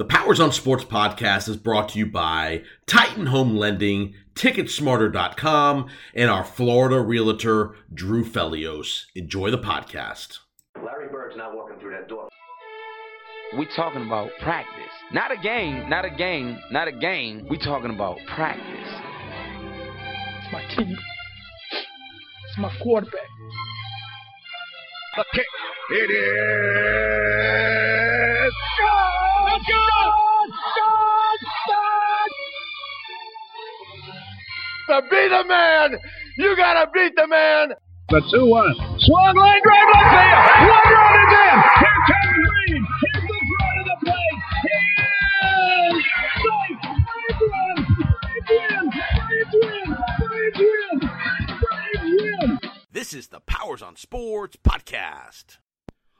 The Powers on Sports podcast is brought to you by Titan Home Lending, Ticketsmarter.com, and our Florida realtor, Drew Felios. Enjoy the podcast. Larry Bird's not walking through that door. We're talking about practice. Not a game, not a game, not a game. We're talking about practice. It's my team. It's my quarterback. The kick. It is. God! To be the man, you gotta beat the man. The 2 1. Swung line drive left field. One run is in. Here comes Green. Here's the throw to the plate. He is safe. Braves win. Braves win. Braves win. Braves win. This is the Powers on Sports podcast.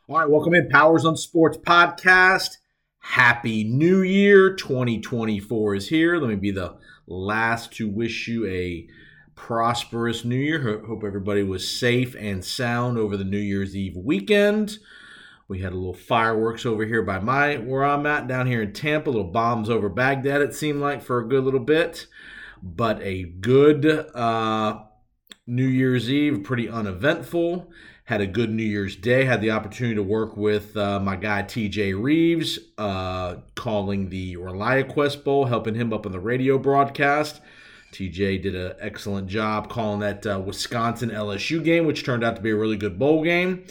All right, welcome in Powers on Sports podcast. Happy New Year 2024 is here. Let me be the last to wish you a prosperous New Year. Hope everybody was safe and sound over the New Year's Eve weekend. We had a little fireworks over here by my where I'm at down here in Tampa. Little bombs over Baghdad. It seemed like for a good little bit, but a good uh, New Year's Eve, pretty uneventful. Had a good New Year's Day. Had the opportunity to work with uh, my guy TJ Reeves, uh, calling the ReliaQuest Bowl, helping him up on the radio broadcast. TJ did an excellent job calling that uh, Wisconsin LSU game, which turned out to be a really good bowl game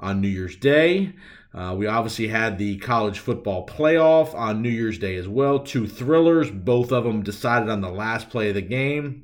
on New Year's Day. Uh, we obviously had the college football playoff on New Year's Day as well. Two thrillers, both of them decided on the last play of the game.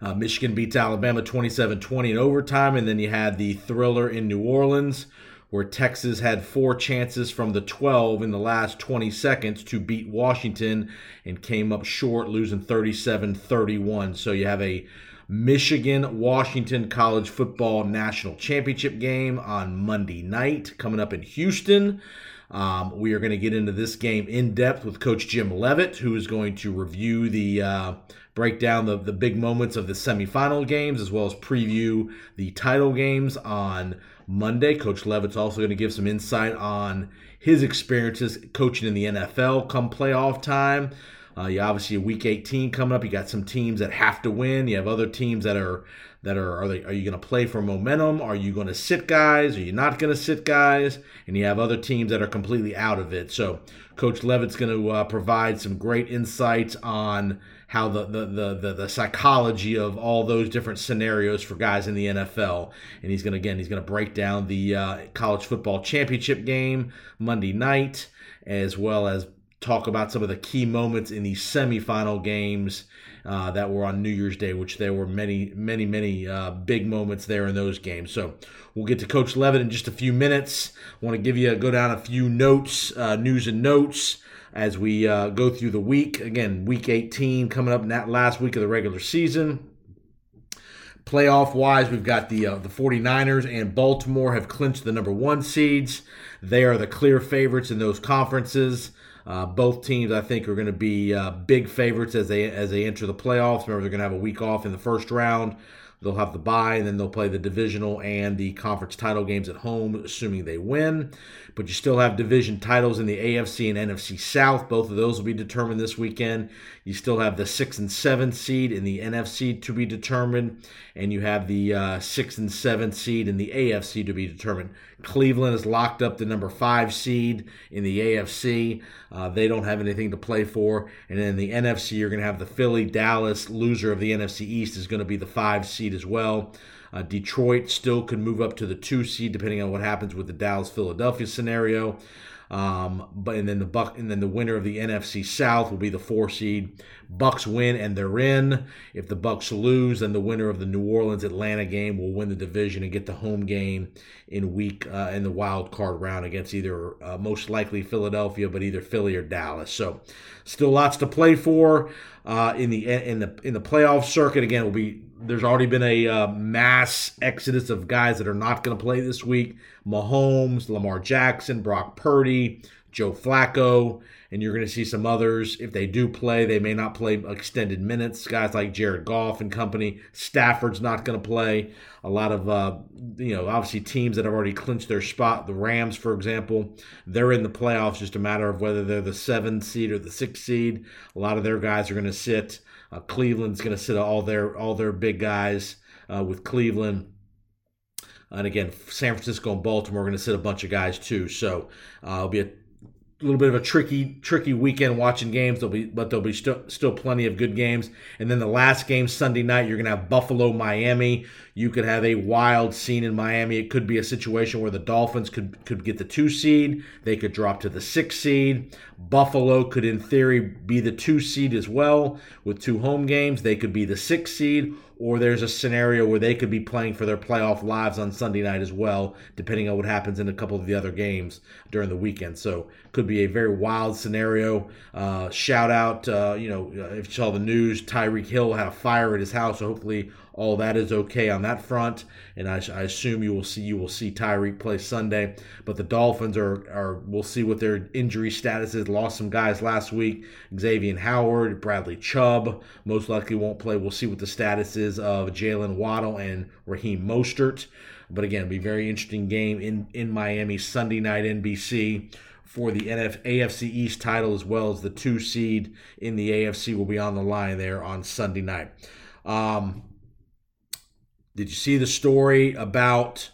Uh, Michigan beats Alabama 27 20 in overtime. And then you had the thriller in New Orleans, where Texas had four chances from the 12 in the last 20 seconds to beat Washington and came up short, losing 37 31. So you have a Michigan Washington College Football National Championship game on Monday night coming up in Houston. Um, we are going to get into this game in depth with Coach Jim Leavitt, who is going to review the uh, break down the, the big moments of the semifinal games as well as preview the title games on Monday. Coach Leavitt's also going to give some insight on his experiences coaching in the NFL come playoff time. Uh, you obviously week 18 coming up. You got some teams that have to win. You have other teams that are that are are, they, are you going to play for momentum? Are you going to sit guys? Are you not going to sit guys? And you have other teams that are completely out of it. So Coach Leavitt's going to uh, provide some great insights on how the, the the, the the psychology of all those different scenarios for guys in the NFL. And he's going to again he's going to break down the uh, college football championship game Monday night as well as talk about some of the key moments in these semifinal games uh, that were on New Year's Day, which there were many, many, many uh, big moments there in those games. So we'll get to Coach Levin in just a few minutes. Want to give you a, go down a few notes, uh, news and notes as we uh, go through the week. Again, week 18 coming up, that last week of the regular season. Playoff wise, we've got the uh, the 49ers and Baltimore have clinched the number one seeds. They are the clear favorites in those conferences. Uh, both teams, I think, are going to be uh, big favorites as they as they enter the playoffs. Remember, they're going to have a week off in the first round. They'll have the bye, and then they'll play the divisional and the conference title games at home, assuming they win. But you still have division titles in the AFC and NFC South. Both of those will be determined this weekend. You still have the six and seven seed in the NFC to be determined, and you have the uh, six and seven seed in the AFC to be determined. Cleveland has locked up the number five seed in the AFC. Uh, they don't have anything to play for. And in the NFC, you're going to have the Philly, Dallas loser of the NFC East is going to be the five seed as well. Uh, Detroit still could move up to the two seed depending on what happens with the Dallas Philadelphia scenario. Um, but and then the Buck and then the winner of the NFC South will be the four seed. Bucks win and they're in. If the Bucks lose, then the winner of the New Orleans Atlanta game will win the division and get the home game in week uh, in the wild card round against either uh, most likely Philadelphia, but either Philly or Dallas. So still lots to play for uh, in the in the in the playoff circuit. Again, will be there's already been a uh, mass exodus of guys that are not going to play this week. Mahomes, Lamar Jackson, Brock Purdy, Joe Flacco, and you're going to see some others. If they do play, they may not play extended minutes. Guys like Jared Goff and company. Stafford's not going to play. A lot of, uh, you know, obviously teams that have already clinched their spot. The Rams, for example, they're in the playoffs. Just a matter of whether they're the seventh seed or the sixth seed. A lot of their guys are going to sit. Uh, Cleveland's going to sit all their all their big guys uh, with Cleveland. And again, San Francisco and Baltimore are going to sit a bunch of guys too. So uh, it'll be a little bit of a tricky tricky weekend watching games. There'll be but there'll be still still plenty of good games. And then the last game Sunday night, you're gonna have Buffalo Miami. You could have a wild scene in Miami. It could be a situation where the Dolphins could could get the two seed. They could drop to the six seed. Buffalo could, in theory, be the two seed as well with two home games. They could be the six seed, or there's a scenario where they could be playing for their playoff lives on Sunday night as well, depending on what happens in a couple of the other games during the weekend. So could be a very wild scenario. Uh, shout out, uh, you know, if you saw the news, Tyreek Hill had a fire at his house, so hopefully all that is okay on that front. And I, I assume you will see you will see Tyreek play Sunday. But the Dolphins are are we'll see what their injury status is. Lost some guys last week. Xavier Howard, Bradley Chubb most likely won't play. We'll see what the status is of Jaylen Waddle and Raheem Mostert. But again, be very interesting game in in Miami Sunday night NBC for the NF, AFC East title as well as the two seed in the AFC will be on the line there on Sunday night. Um, did you see the story about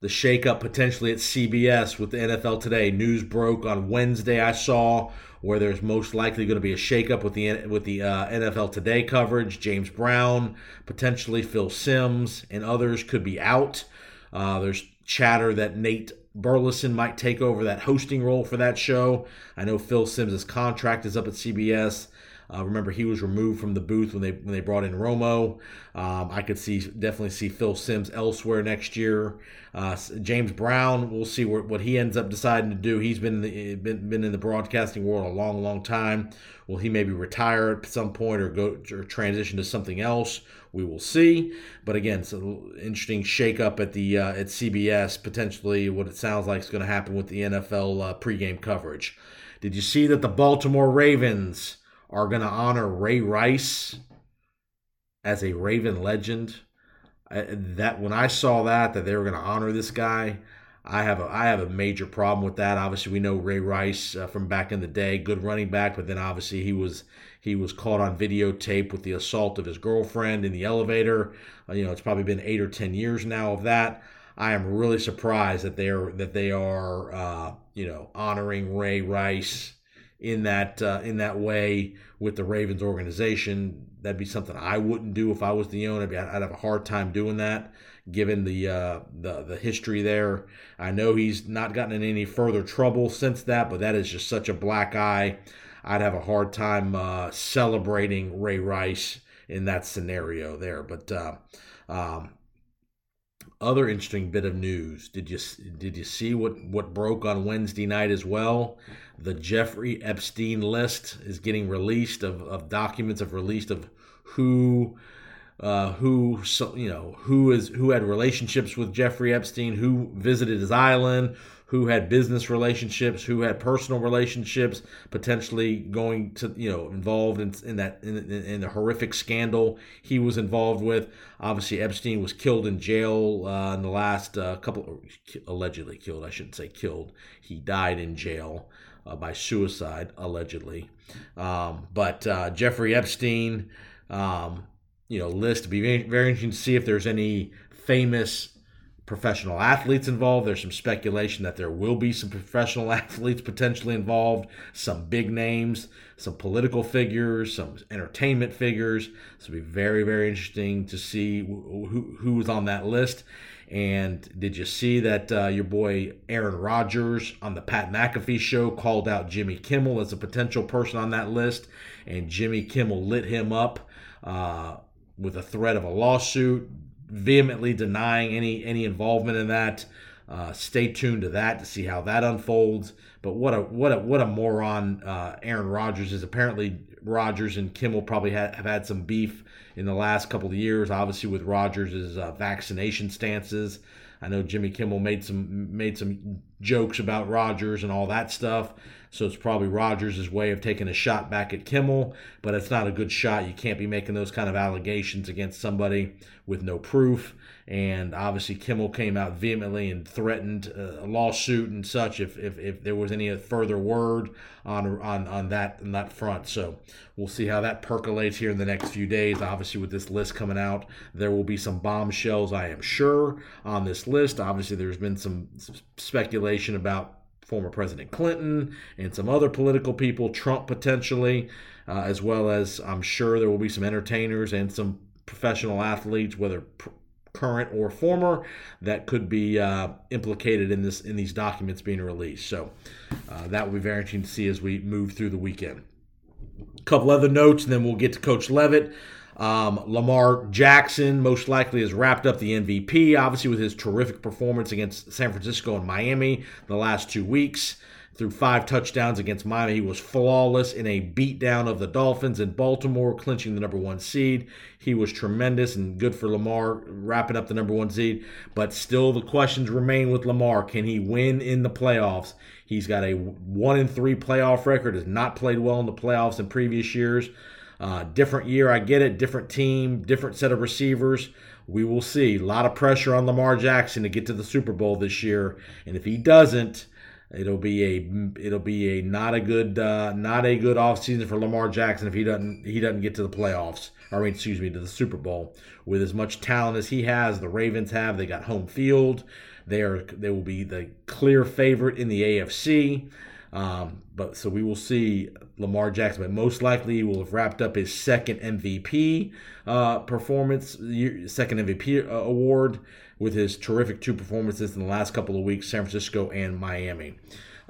the shakeup potentially at CBS with the NFL today? News broke on Wednesday. I saw where there's most likely going to be a shakeup with the with the uh, NFL Today coverage. James Brown, potentially Phil Simms, and others could be out. Uh, there's chatter that Nate Burleson might take over that hosting role for that show. I know Phil Simms' contract is up at CBS. Uh, remember, he was removed from the booth when they when they brought in Romo. Um, I could see definitely see Phil Simms elsewhere next year. Uh, James Brown, we'll see what, what he ends up deciding to do. He's been in the, been been in the broadcasting world a long, long time. Will he maybe retire at some point or go or transition to something else? We will see. But again, it's an interesting shakeup at the uh, at CBS. Potentially, what it sounds like is going to happen with the NFL uh, pregame coverage. Did you see that the Baltimore Ravens? Are going to honor Ray Rice as a Raven legend. I, that when I saw that that they were going to honor this guy, I have a I have a major problem with that. Obviously, we know Ray Rice uh, from back in the day, good running back, but then obviously he was he was caught on videotape with the assault of his girlfriend in the elevator. Uh, you know, it's probably been eight or ten years now of that. I am really surprised that they are that they are uh, you know honoring Ray Rice in that uh, in that way with the Ravens organization. That'd be something I wouldn't do if I was the owner. I'd have a hard time doing that, given the uh, the the history there. I know he's not gotten in any further trouble since that, but that is just such a black eye. I'd have a hard time uh, celebrating Ray Rice in that scenario there. But uh, um, other interesting bit of news. Did you did you see what what broke on Wednesday night as well? The Jeffrey Epstein list is getting released of, of documents of released of who uh, who so, you know who is who had relationships with Jeffrey Epstein, who visited his island, who had business relationships, who had personal relationships, potentially going to you know involved in, in that in, in, the horrific scandal he was involved with. Obviously, Epstein was killed in jail uh, in the last uh, couple, allegedly killed. I shouldn't say killed. He died in jail. Uh, by suicide, allegedly. Um, but uh, Jeffrey Epstein, um, you know, list. be very, very interesting to see if there's any famous professional athletes involved. There's some speculation that there will be some professional athletes potentially involved, some big names, some political figures, some entertainment figures. So it'll be very, very interesting to see who, who was on that list. And did you see that uh, your boy Aaron Rodgers on the Pat McAfee show called out Jimmy Kimmel as a potential person on that list? And Jimmy Kimmel lit him up uh, with a threat of a lawsuit vehemently denying any any involvement in that. Uh, stay tuned to that to see how that unfolds. But what a what a what a moron uh, Aaron Rodgers is. Apparently, Rodgers and Kimmel probably ha- have had some beef in the last couple of years. Obviously, with Rodgers' uh, vaccination stances. I know Jimmy Kimmel made some made some jokes about Rodgers and all that stuff. So it's probably Rodgers' way of taking a shot back at Kimmel, but it's not a good shot. You can't be making those kind of allegations against somebody with no proof. And obviously, Kimmel came out vehemently and threatened uh, a lawsuit and such if, if, if there was any further word on on on that on that front. So we'll see how that percolates here in the next few days. Obviously, with this list coming out, there will be some bombshells, I am sure, on this list. Obviously, there's been some speculation about former President Clinton and some other political people, Trump potentially, uh, as well as I'm sure there will be some entertainers and some professional athletes, whether pr- current or former, that could be uh, implicated in this in these documents being released. So uh, that will be very interesting to see as we move through the weekend. A couple other notes, and then we'll get to Coach Leavitt. Um, Lamar Jackson most likely has wrapped up the MVP, obviously with his terrific performance against San Francisco and Miami the last two weeks. Through five touchdowns against Miami, he was flawless in a beatdown of the Dolphins in Baltimore, clinching the number one seed. He was tremendous and good for Lamar, wrapping up the number one seed. But still, the questions remain with Lamar: Can he win in the playoffs? He's got a one in three playoff record. Has not played well in the playoffs in previous years. Uh, different year, I get it. Different team, different set of receivers. We will see. A lot of pressure on Lamar Jackson to get to the Super Bowl this year, and if he doesn't, it'll be a it'll be a not a good uh, not a good offseason for Lamar Jackson if he doesn't he doesn't get to the playoffs. I mean, excuse me, to the Super Bowl with as much talent as he has. The Ravens have. They got home field. They are they will be the clear favorite in the AFC. Um, but so we will see Lamar Jackson, but most likely will have wrapped up his second MVP uh, performance, second MVP uh, award with his terrific two performances in the last couple of weeks, San Francisco and Miami.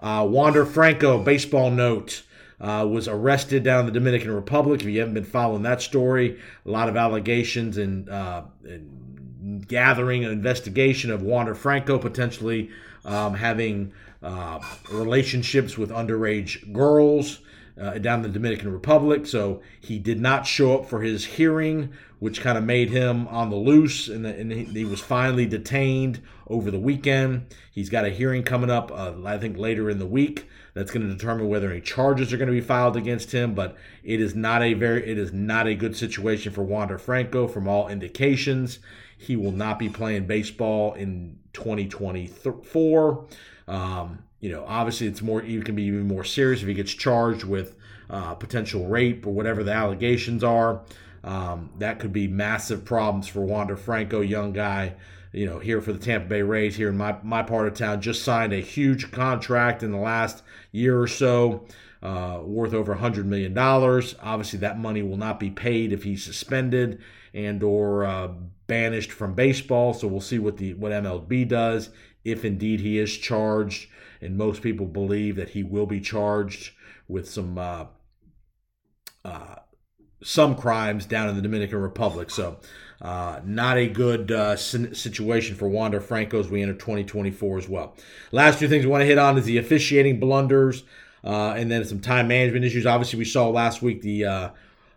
Uh, Wander Franco, baseball note. Uh, was arrested down in the Dominican Republic. If you haven't been following that story, a lot of allegations and, uh, and gathering an investigation of Wander Franco potentially um, having uh, relationships with underage girls uh, down in the Dominican Republic. So he did not show up for his hearing, which kind of made him on the loose, and, and he, he, was finally detained over the weekend. He's got a hearing coming up, uh, I think, later in the week. That's going to determine whether any charges are going to be filed against him. But it is not a very, it is not a good situation for Wander Franco. From all indications, he will not be playing baseball in 2024. Um, you know, obviously, it's more. It can be even more serious if he gets charged with uh, potential rape or whatever the allegations are. Um, that could be massive problems for Wander Franco, young guy. You know, here for the Tampa Bay Rays, here in my my part of town, just signed a huge contract in the last year or so. Uh, worth over $100 million. Obviously, that money will not be paid if he's suspended and or uh, banished from baseball. So we'll see what the what MLB does if indeed he is charged and most people believe that he will be charged with some uh, uh, some crimes down in the Dominican Republic. So, uh, not a good uh, situation for Wander Franco as we enter 2024 as well. Last two things we want to hit on is the officiating blunders, uh, and then some time management issues. Obviously, we saw last week the uh,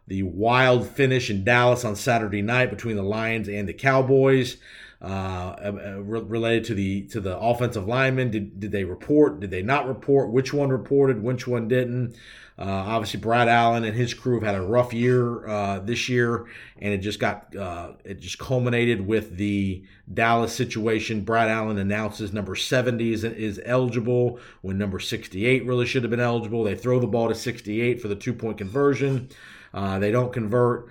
the wild finish in Dallas on Saturday night between the Lions and the Cowboys uh, uh related to the to the offensive lineman. Did did they report? Did they not report? Which one reported? Which one didn't? Uh, obviously, Brad Allen and his crew have had a rough year uh, this year, and it just got uh, it just culminated with the Dallas situation. Brad Allen announces number 70 is, is eligible when number 68 really should have been eligible. They throw the ball to 68 for the two point conversion. They don't convert.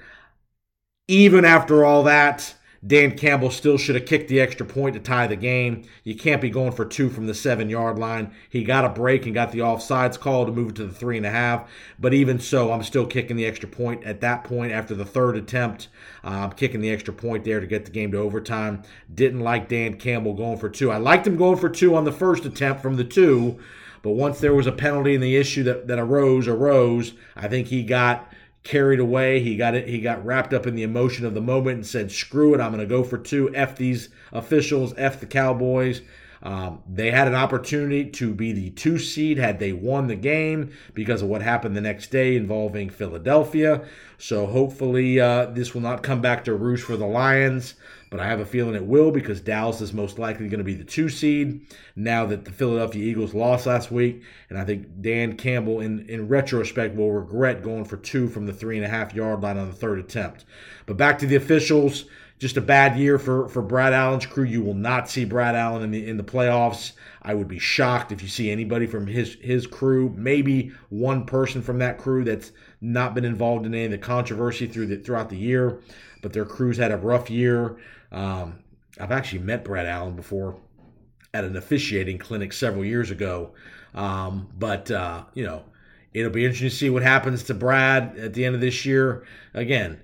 Even after all that, Dan Campbell still should have kicked the extra point to tie the game. You can't be going for two from the seven yard line. He got a break and got the offsides call to move it to the three and a half. But even so, I'm still kicking the extra point at that point after the third attempt. Uh, I'm kicking the extra point there to get the game to overtime. Didn't like Dan Campbell going for two. I liked him going for two on the first attempt from the two. But once there was a penalty and the issue that, that arose, arose, I think he got carried away. He got it. He got wrapped up in the emotion of the moment and said, "Screw it! I'm going to go for two. F these officials. F the Cowboys." Um, they had an opportunity to be the two seed had they won the game because of what happened the next day involving Philadelphia. So hopefully uh, this will not come back to roost for the Lions, but I have a feeling it will because Dallas is most likely going to be the two seed now that the Philadelphia Eagles lost last week. And I think Dan Campbell, in, in retrospect, will regret going for two from the three and a half yard line on the third attempt. But back to the officials just a bad year for, for Brad Allen's crew. You will not see Brad Allen in the in the playoffs. I would be shocked if you see anybody from his his crew, maybe one person from that crew that's not been involved in any of the controversy through the, throughout the year. But their crews had a rough year. Um, I've actually met Brad Allen before at an officiating clinic several years ago. Um, but uh, you know, it'll be interesting to see what happens to Brad at the end of this year. Again,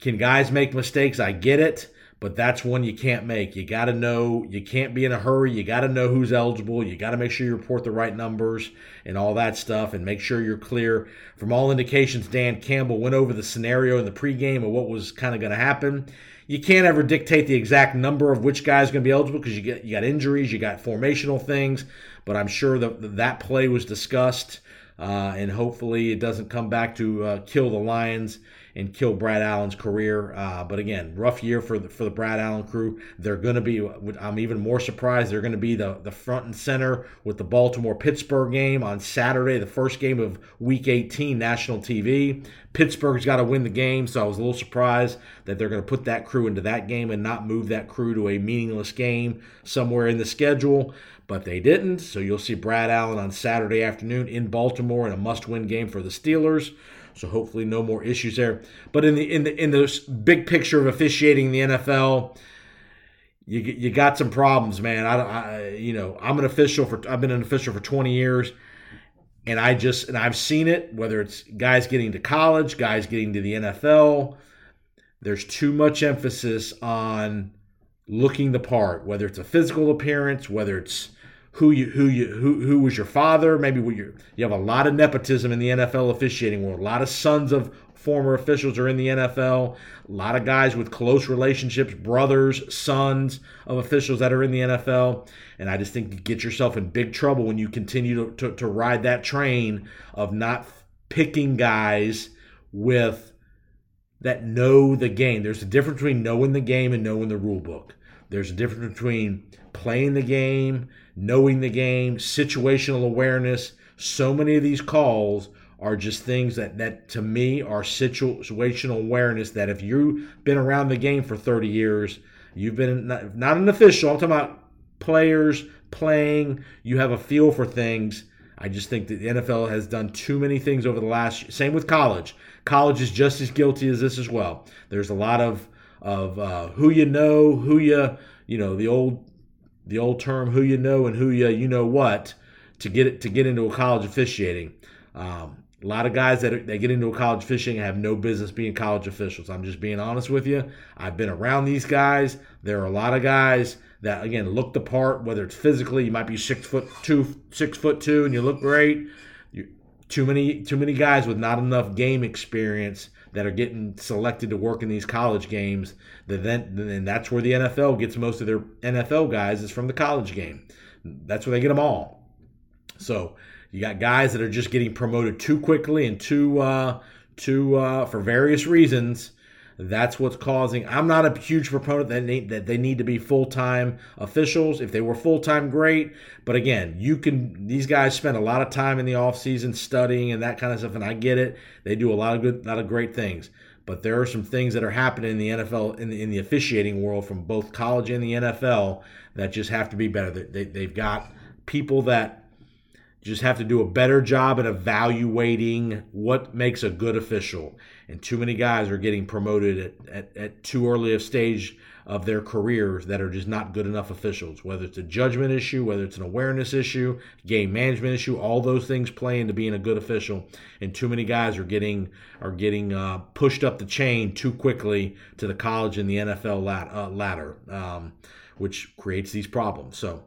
can guys make mistakes? I get it, but that's one you can't make. You got to know, you can't be in a hurry. You got to know who's eligible. You got to make sure you report the right numbers and all that stuff and make sure you're clear. From all indications, Dan Campbell went over the scenario in the pregame of what was kind of going to happen. You can't ever dictate the exact number of which guy's going to be eligible because you get you got injuries, you got formational things, but I'm sure that that play was discussed. Uh, and hopefully it doesn't come back to uh, kill the Lions and kill Brad Allen's career. Uh, but again, rough year for the, for the Brad Allen crew. They're going to be. I'm even more surprised. They're going to be the the front and center with the Baltimore Pittsburgh game on Saturday, the first game of Week 18 national TV. Pittsburgh's got to win the game, so I was a little surprised that they're going to put that crew into that game and not move that crew to a meaningless game somewhere in the schedule but they didn't. So you'll see Brad Allen on Saturday afternoon in Baltimore in a must-win game for the Steelers. So hopefully no more issues there. But in the in the in the big picture of officiating the NFL, you you got some problems, man. I, I you know I'm an official for I've been an official for 20 years, and I just and I've seen it. Whether it's guys getting to college, guys getting to the NFL, there's too much emphasis on looking the part. Whether it's a physical appearance, whether it's who you who you who who was your father. Maybe you you have a lot of nepotism in the NFL officiating world. A lot of sons of former officials are in the NFL. A lot of guys with close relationships, brothers, sons of officials that are in the NFL. And I just think you get yourself in big trouble when you continue to, to, to ride that train of not picking guys with that know the game. There's a difference between knowing the game and knowing the rule book. There's a difference between playing the game knowing the game, situational awareness. So many of these calls are just things that, that to me are situational awareness that if you've been around the game for 30 years, you've been not, not an official, I'm talking about players playing, you have a feel for things. I just think that the NFL has done too many things over the last. Same with college. College is just as guilty as this as well. There's a lot of of uh, who you know, who you you know the old the old term "who you know" and "who you you know what" to get it to get into a college officiating. Um, a lot of guys that, are, that get into a college fishing have no business being college officials. I'm just being honest with you. I've been around these guys. There are a lot of guys that again look the part. Whether it's physically, you might be six foot two, six foot two, and you look great. You, too many, too many guys with not enough game experience that are getting selected to work in these college games. That then, and that's where the NFL gets most of their NFL guys is from the college game. That's where they get them all. So you got guys that are just getting promoted too quickly and too, uh, too uh, for various reasons that's what's causing. I'm not a huge proponent that they, that they need to be full time officials. If they were full time, great. But again, you can. These guys spend a lot of time in the off season studying and that kind of stuff, and I get it. They do a lot of good, a lot of great things. But there are some things that are happening in the NFL in the, in the officiating world from both college and the NFL that just have to be better. They, they've got people that just have to do a better job at evaluating what makes a good official and too many guys are getting promoted at, at, at too early a stage of their careers that are just not good enough officials. Whether it's a judgment issue, whether it's an awareness issue, game management issue, all those things play into being a good official. And too many guys are getting are getting uh, pushed up the chain too quickly to the college and the NFL lat, uh, ladder, um, which creates these problems. So.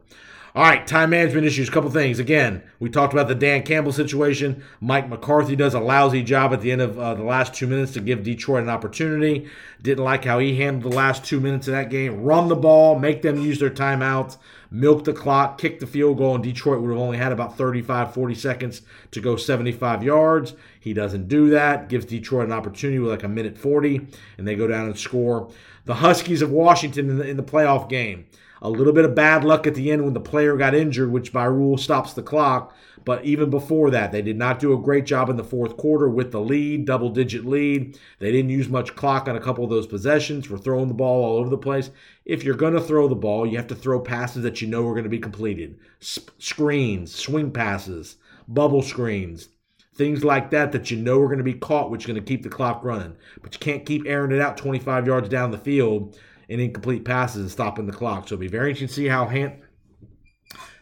All right, time management issues. A couple things. Again, we talked about the Dan Campbell situation. Mike McCarthy does a lousy job at the end of uh, the last two minutes to give Detroit an opportunity. Didn't like how he handled the last two minutes of that game. Run the ball, make them use their timeouts, milk the clock, kick the field goal, and Detroit would have only had about 35, 40 seconds to go 75 yards. He doesn't do that. Gives Detroit an opportunity with like a minute 40, and they go down and score. The Huskies of Washington in the, in the playoff game. A little bit of bad luck at the end when the player got injured, which by rule stops the clock. But even before that, they did not do a great job in the fourth quarter with the lead, double digit lead. They didn't use much clock on a couple of those possessions for throwing the ball all over the place. If you're going to throw the ball, you have to throw passes that you know are going to be completed screens, swing passes, bubble screens, things like that that you know are going to be caught, which is going to keep the clock running. But you can't keep airing it out 25 yards down the field and incomplete passes and stopping the clock. So it'll be very interesting to see how Han-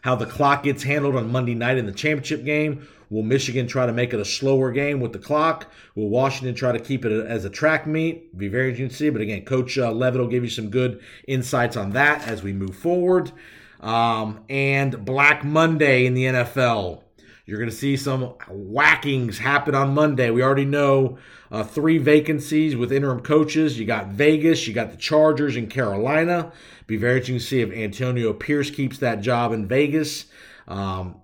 how the clock gets handled on Monday night in the championship game. Will Michigan try to make it a slower game with the clock? Will Washington try to keep it as a track meet? Be very interesting to see. But again, Coach uh, Leavitt will give you some good insights on that as we move forward. Um, and Black Monday in the NFL. You're going to see some whackings happen on Monday. We already know uh, three vacancies with interim coaches. You got Vegas, you got the Chargers in Carolina. Be very interesting to see if Antonio Pierce keeps that job in Vegas. Um,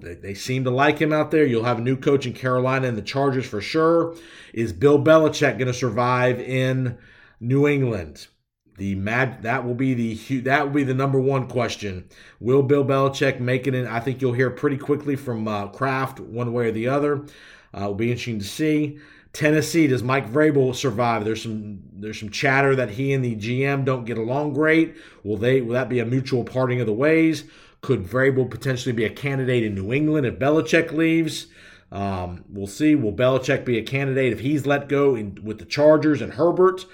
they, they, seem to like him out there. You'll have a new coach in Carolina and the Chargers for sure. Is Bill Belichick going to survive in New England? The mad that will be the that will be the number one question. Will Bill Belichick make it in? I think you'll hear pretty quickly from uh, Kraft one way or the other. Uh, it'll be interesting to see. Tennessee does Mike Vrabel survive? There's some there's some chatter that he and the GM don't get along great. Will they? Will that be a mutual parting of the ways? Could Vrabel potentially be a candidate in New England if Belichick leaves? Um, we'll see. Will Belichick be a candidate if he's let go in, with the Chargers and Herbert?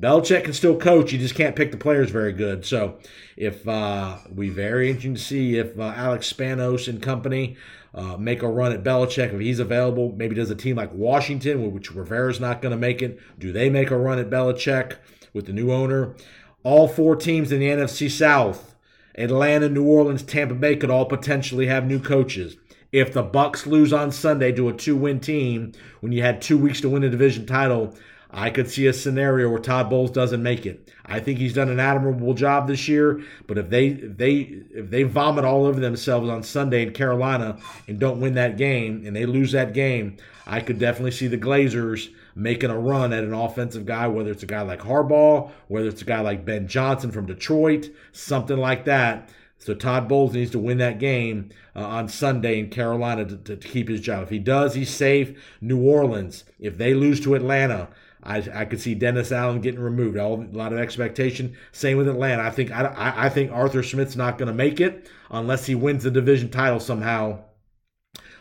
Belichick can still coach. You just can't pick the players very good. So, if uh, we very interesting to see if uh, Alex Spanos and company uh, make a run at Belichick if he's available. Maybe does a team like Washington, which Rivera's not going to make it. Do they make a run at Belichick with the new owner? All four teams in the NFC South, Atlanta, New Orleans, Tampa Bay, could all potentially have new coaches. If the Bucks lose on Sunday to a two-win team when you had two weeks to win a division title, I could see a scenario where Todd Bowles doesn't make it. I think he's done an admirable job this year, but if they if they if they vomit all over themselves on Sunday in Carolina and don't win that game and they lose that game, I could definitely see the Glazers making a run at an offensive guy, whether it's a guy like Harbaugh, whether it's a guy like Ben Johnson from Detroit, something like that. So Todd Bowles needs to win that game uh, on Sunday in Carolina to, to, to, keep his job. If he does, he's safe. New Orleans, if they lose to Atlanta, I, I could see Dennis Allen getting removed. All, a lot of expectation. Same with Atlanta. I think I, I think Arthur Smith's not going to make it unless he wins the division title somehow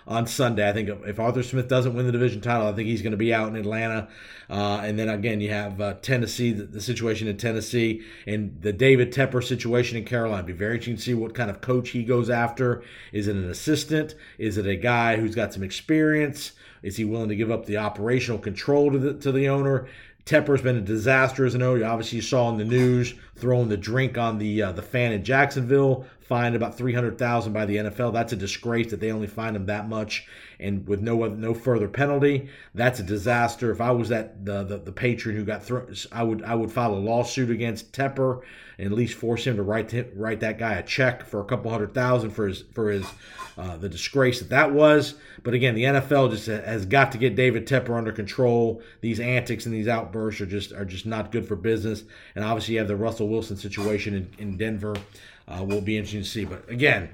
on Sunday. I think if Arthur Smith doesn't win the division title, I think he's going to be out in Atlanta. Uh, and then again, you have uh, Tennessee, the, the, situation in Tennessee, and the David Tepper situation in Carolina. Be very interesting to see what kind of coach he goes after. Is it an assistant? Is it a guy who's got some experience? Is he willing to give up the operational control to the, to the owner? Tepper's been a disaster as an owner. Obviously, you saw in the news throwing the drink on the uh, the fan in Jacksonville, fined about three hundred thousand by the NFL. That's a disgrace that they only fined him that much and with no no further penalty. That's a disaster. If I was that the the, the patron who got thrown, I would I would file a lawsuit against Tepper and at least force him to write to, write that guy a check for a couple hundred thousand for his for his uh, the disgrace that that was. But again, the NFL just has got to get David Tepper under control. These antics and these outbursts are just are just not good for business. And obviously, you have the Russell Wilson situation in, in Denver. Uh, will be interesting to see. But again,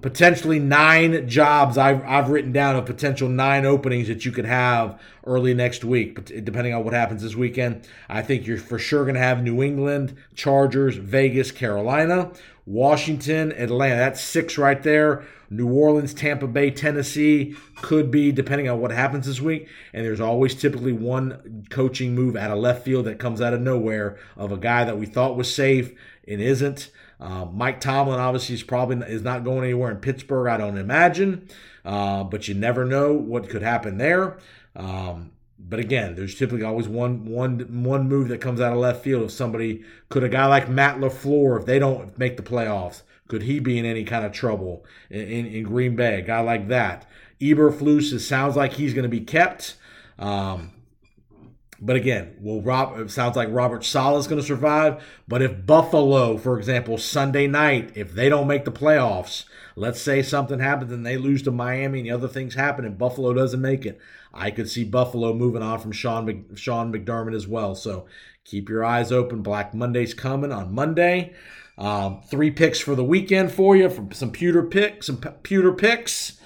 potentially nine jobs I've, I've written down of potential nine openings that you could have early next week, but depending on what happens this weekend. I think you're for sure going to have New England, Chargers, Vegas, Carolina, Washington, Atlanta. That's six right there. New Orleans, Tampa Bay, Tennessee could be, depending on what happens this week. And there's always typically one coaching move out of left field that comes out of nowhere of a guy that we thought was safe and isn't. Uh, Mike Tomlin obviously is probably is not going anywhere in Pittsburgh. I don't imagine, uh, but you never know what could happen there. Um, but again, there's typically always one one one move that comes out of left field. If somebody could a guy like Matt LaFleur, if they don't make the playoffs, Could he be in any kind of trouble in, in, in Green Bay? A guy like that. Eberflus, it sounds like he's going to be kept. Um, but again, well, Rob, it sounds like Robert Saleh is going to survive. But if Buffalo, for example, Sunday night, if they don't make the playoffs, let's say something happens and they lose to Miami and the other things happen and Buffalo doesn't make it, I could see Buffalo moving on from Sean Mc, Sean McDermott as well. So keep your eyes open. Black Monday's coming on Monday. Um, three picks for the weekend for you from some pewter picks, some pewter picks.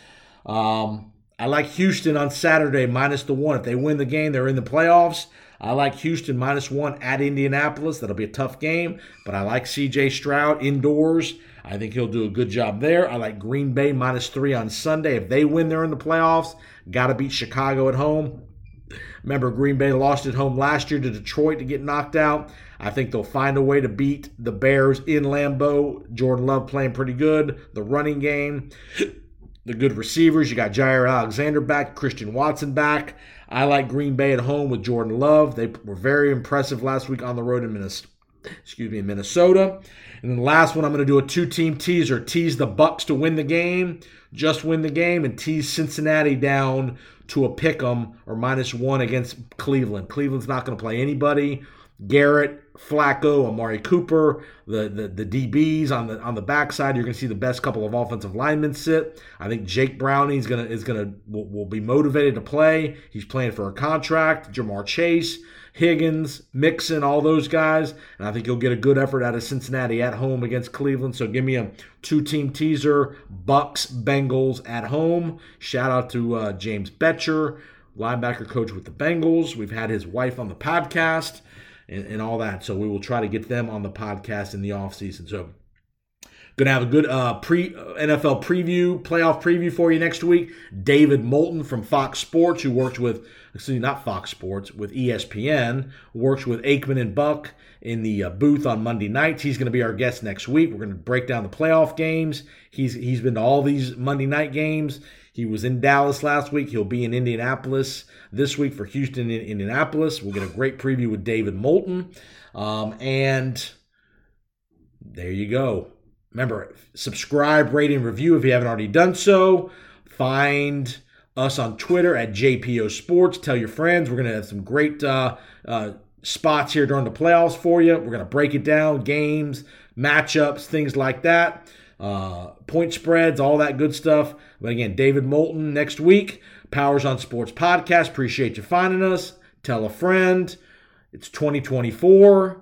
Um, I like Houston on Saturday minus the one. If they win the game, they're in the playoffs. I like Houston minus one at Indianapolis. That'll be a tough game, but I like CJ Stroud indoors. I think he'll do a good job there. I like Green Bay minus three on Sunday. If they win, they're in the playoffs. Got to beat Chicago at home. Remember, Green Bay lost at home last year to Detroit to get knocked out. I think they'll find a way to beat the Bears in Lambeau. Jordan Love playing pretty good. The running game, the good receivers. You got Jaire Alexander back, Christian Watson back. I like Green Bay at home with Jordan Love. They were very impressive last week on the road in Minnesota. Excuse me, in Minnesota. And then the last one, I'm going to do a two-team teaser. Tease the Bucks to win the game, just win the game, and tease Cincinnati down to a pick 'em or minus one against Cleveland. Cleveland's not going to play anybody. Garrett, Flacco, Amari Cooper, the, the the DBs on the on the backside. You're going to see the best couple of offensive linemen sit. I think Jake Browning is going to is going to will, will be motivated to play. He's playing for a contract. Ja'Marr Chase, Higgins, Mixon, all those guys, and I think you'll get a good effort out of Cincinnati at home against Cleveland. So give me a two-team teaser: Bucks, Bengals at home. Shout out to uh, James Bettcher, linebacker coach with the Bengals. We've had his wife on the podcast and, and all that. So we will try to get them on the podcast in the offseason. So Going to have a good uh, pre NFL preview, playoff preview for you next week. David Moulton from Fox Sports, who works with, excuse me, not Fox Sports, with ESPN, works with Aikman and Buck in the uh, booth on Monday nights. He's going to be our guest next week. We're going to break down the playoff games. He's he's been to all these Monday night games. He was in Dallas last week. He'll be in Indianapolis this week for Houston and Indianapolis. We'll get a great preview with David Moulton. Um, and there you go. Remember, subscribe, rate, and review if you haven't already done so. Find us on Twitter at JPO Sports. Tell your friends. We're going to have some great uh, uh, spots here during the playoffs for you. We're going to break it down games, matchups, things like that, uh, point spreads, all that good stuff. But again, David Moulton next week. Powers on Sports Podcast. Appreciate you finding us. Tell a friend. It's 2024.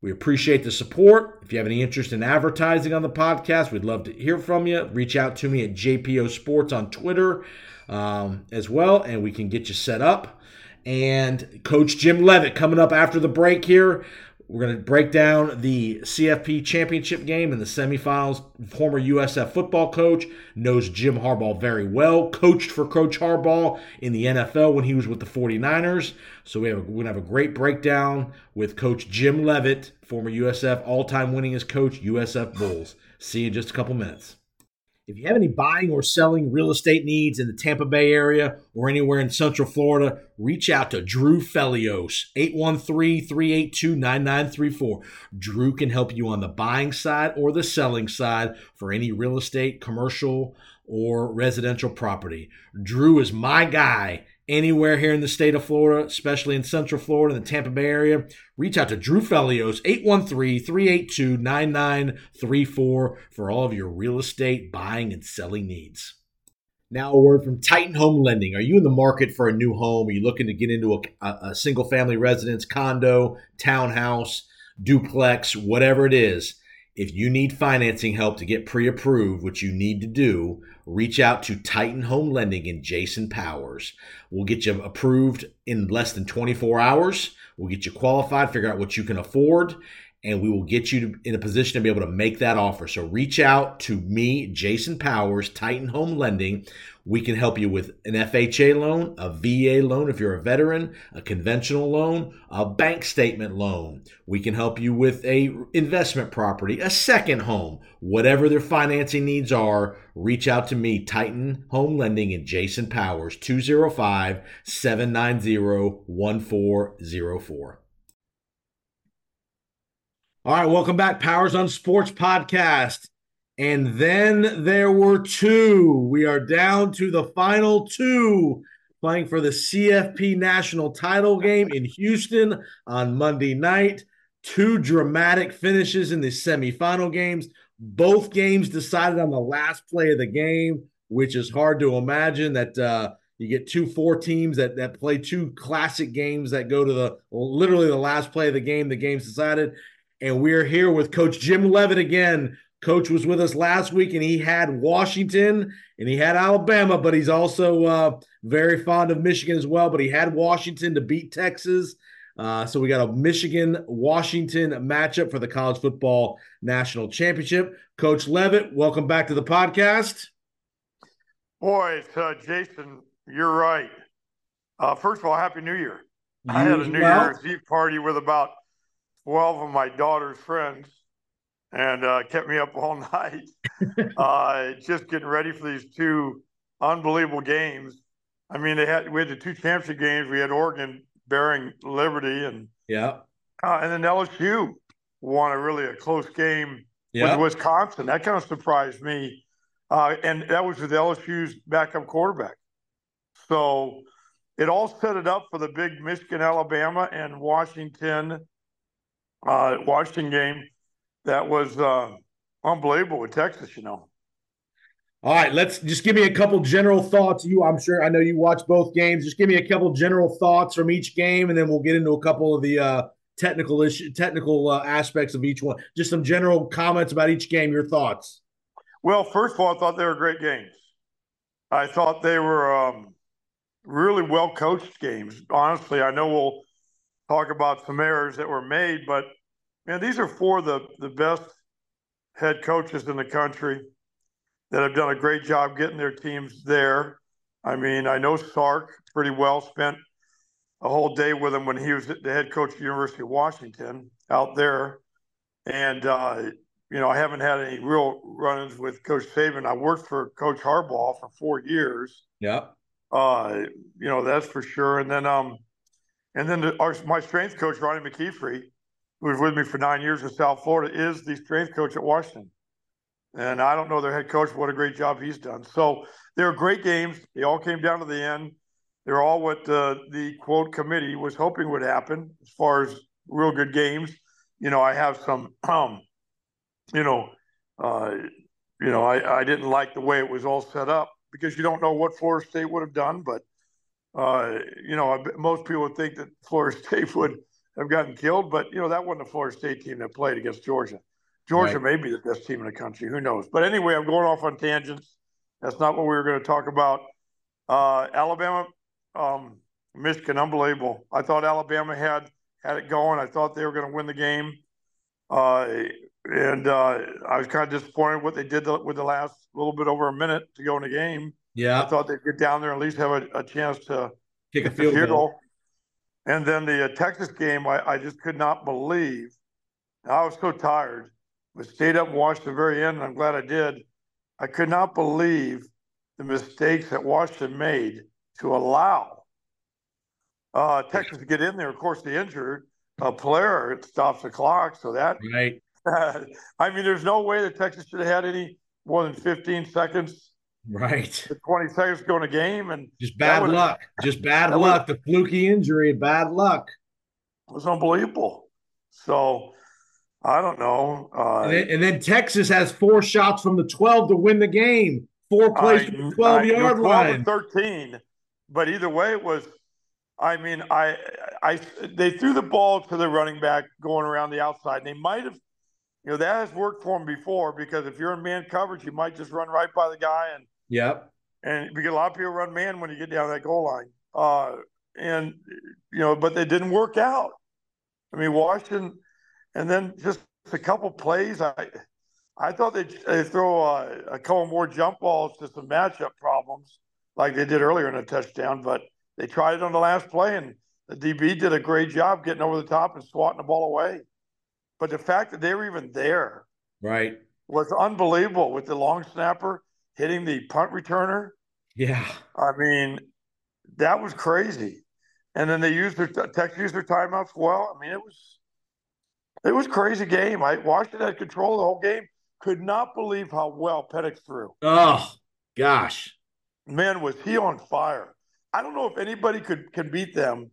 We appreciate the support. If you have any interest in advertising on the podcast, we'd love to hear from you. Reach out to me at JPO Sports on Twitter um, as well, and we can get you set up. And Coach Jim Leavitt coming up after the break here. We're going to break down the CFP championship game in the semifinals. Former USF football coach knows Jim Harbaugh very well. Coached for Coach Harbaugh in the NFL when he was with the 49ers. So we have a, we're going to have a great breakdown with Coach Jim Leavitt, former USF all-time winningest coach, USF Bulls. See you in just a couple minutes. If you have any buying or selling real estate needs in the Tampa Bay area or anywhere in Central Florida, reach out to Drew Felios, 813-382-9934. Drew can help you on the buying side or the selling side for any real estate, commercial, or residential property. Drew is my guy anywhere here in the state of Florida, especially in Central Florida, in the Tampa Bay area, reach out to Drew Felios, 813-382-9934 for all of your real estate buying and selling needs. Now, a word from Titan Home Lending. Are you in the market for a new home? Are you looking to get into a, a single family residence, condo, townhouse, duplex, whatever it is? If you need financing help to get pre approved, which you need to do, reach out to Titan Home Lending and Jason Powers. We'll get you approved in less than 24 hours. We'll get you qualified, figure out what you can afford, and we will get you in a position to be able to make that offer. So reach out to me, Jason Powers, Titan Home Lending. We can help you with an FHA loan, a VA loan if you're a veteran, a conventional loan, a bank statement loan. We can help you with a investment property, a second home, whatever their financing needs are. Reach out to me, Titan Home Lending and Jason Powers, 205 790 1404. All right, welcome back, Powers on Sports Podcast. And then there were two. We are down to the final two playing for the CFP national title game in Houston on Monday night. Two dramatic finishes in the semifinal games. Both games decided on the last play of the game, which is hard to imagine that uh, you get two four teams that that play two classic games that go to the literally the last play of the game. The game's decided, and we're here with Coach Jim Leavitt again. Coach was with us last week, and he had Washington and he had Alabama, but he's also uh, very fond of Michigan as well. But he had Washington to beat Texas. Uh, so we got a Michigan Washington matchup for the college football national championship. Coach Leavitt, welcome back to the podcast. Boy, uh, Jason, you're right. Uh, first of all, Happy New Year. You I had a New well. Year's Eve party with about 12 of my daughter's friends and uh, kept me up all night, uh, just getting ready for these two unbelievable games. I mean, they had we had the two championship games. We had Oregon bearing Liberty, and yeah, uh, and then LSU won a really a close game with Wisconsin. That kind of surprised me, uh, and that was with LSU's backup quarterback. So it all set it up for the big Michigan, Alabama, and Washington, uh, Washington game that was uh, unbelievable with Texas, you know. All right, let's just give me a couple general thoughts. You, I'm sure I know you watch both games. Just give me a couple general thoughts from each game, and then we'll get into a couple of the uh, technical issue, technical uh, aspects of each one. Just some general comments about each game. Your thoughts? Well, first of all, I thought they were great games. I thought they were um, really well coached games. Honestly, I know we'll talk about some errors that were made, but man, these are four of the, the best head coaches in the country that have done a great job getting their teams there. I mean, I know Sark pretty well, spent a whole day with him when he was the head coach of the University of Washington out there. And, uh, you know, I haven't had any real run ins with Coach Saban. I worked for Coach Harbaugh for four years. Yeah. Uh, you know, that's for sure. And then, um, and then the, our, my strength coach, Ronnie McKeefery, who was with me for nine years in South Florida, is the strength coach at Washington. And I don't know their head coach, what a great job he's done. So they were great games. They all came down to the end. They're all what uh, the quote committee was hoping would happen as far as real good games. You know, I have some, um, you know, uh, you know, I, I didn't like the way it was all set up because you don't know what Florida State would have done. But, uh, you know, most people would think that Florida State would – have gotten killed. But you know that wasn't a Florida State team that played against Georgia. Georgia right. may be the best team in the country. Who knows? But anyway, I'm going off on tangents. That's not what we were going to talk about. Uh, Alabama, um, Michigan, unbelievable. I thought Alabama had had it going. I thought they were going to win the game. Uh, and uh, I was kind of disappointed what they did with the last little bit over a minute to go in the game. Yeah, I thought they'd get down there and at least have a, a chance to kick a field goal. And then the uh, Texas game, I, I just could not believe. I was so tired, but stayed up and watched the very end. And I'm glad I did. I could not believe the mistakes that Washington made to allow uh, Texas to get in there. Of course, the injured uh, player it stops the clock, so that right. I mean, there's no way that Texas should have had any more than 15 seconds Right. The 20 seconds going a game and just bad luck. Just bad luck. the fluky injury, bad luck. It was unbelievable. So I don't know. Uh, and, then, and, then, Texas has four shots from the 12 to win the game. Four plays from the 12 I, yard line. 13. But either way, it was. I mean, I, I, they threw the ball to the running back going around the outside. They might have, you know, that has worked for them before because if you're in man coverage, you might just run right by the guy and Yep. And because a lot of people run man when you get down that goal line. Uh, and you know, but they didn't work out. I mean, Washington, and then just a couple plays. I I thought they'd, they throw a, a couple more jump balls to some matchup problems like they did earlier in a touchdown, but they tried it on the last play, and the DB did a great job getting over the top and swatting the ball away. But the fact that they were even there, right, was unbelievable with the long snapper hitting the punt returner. Yeah. I mean, that was crazy. And then they used their Texas used their timeouts well. I mean, it was it was crazy game. I Washington had control the whole game. could not believe how well Penix threw. Oh gosh, man, was he on fire? I don't know if anybody could can beat them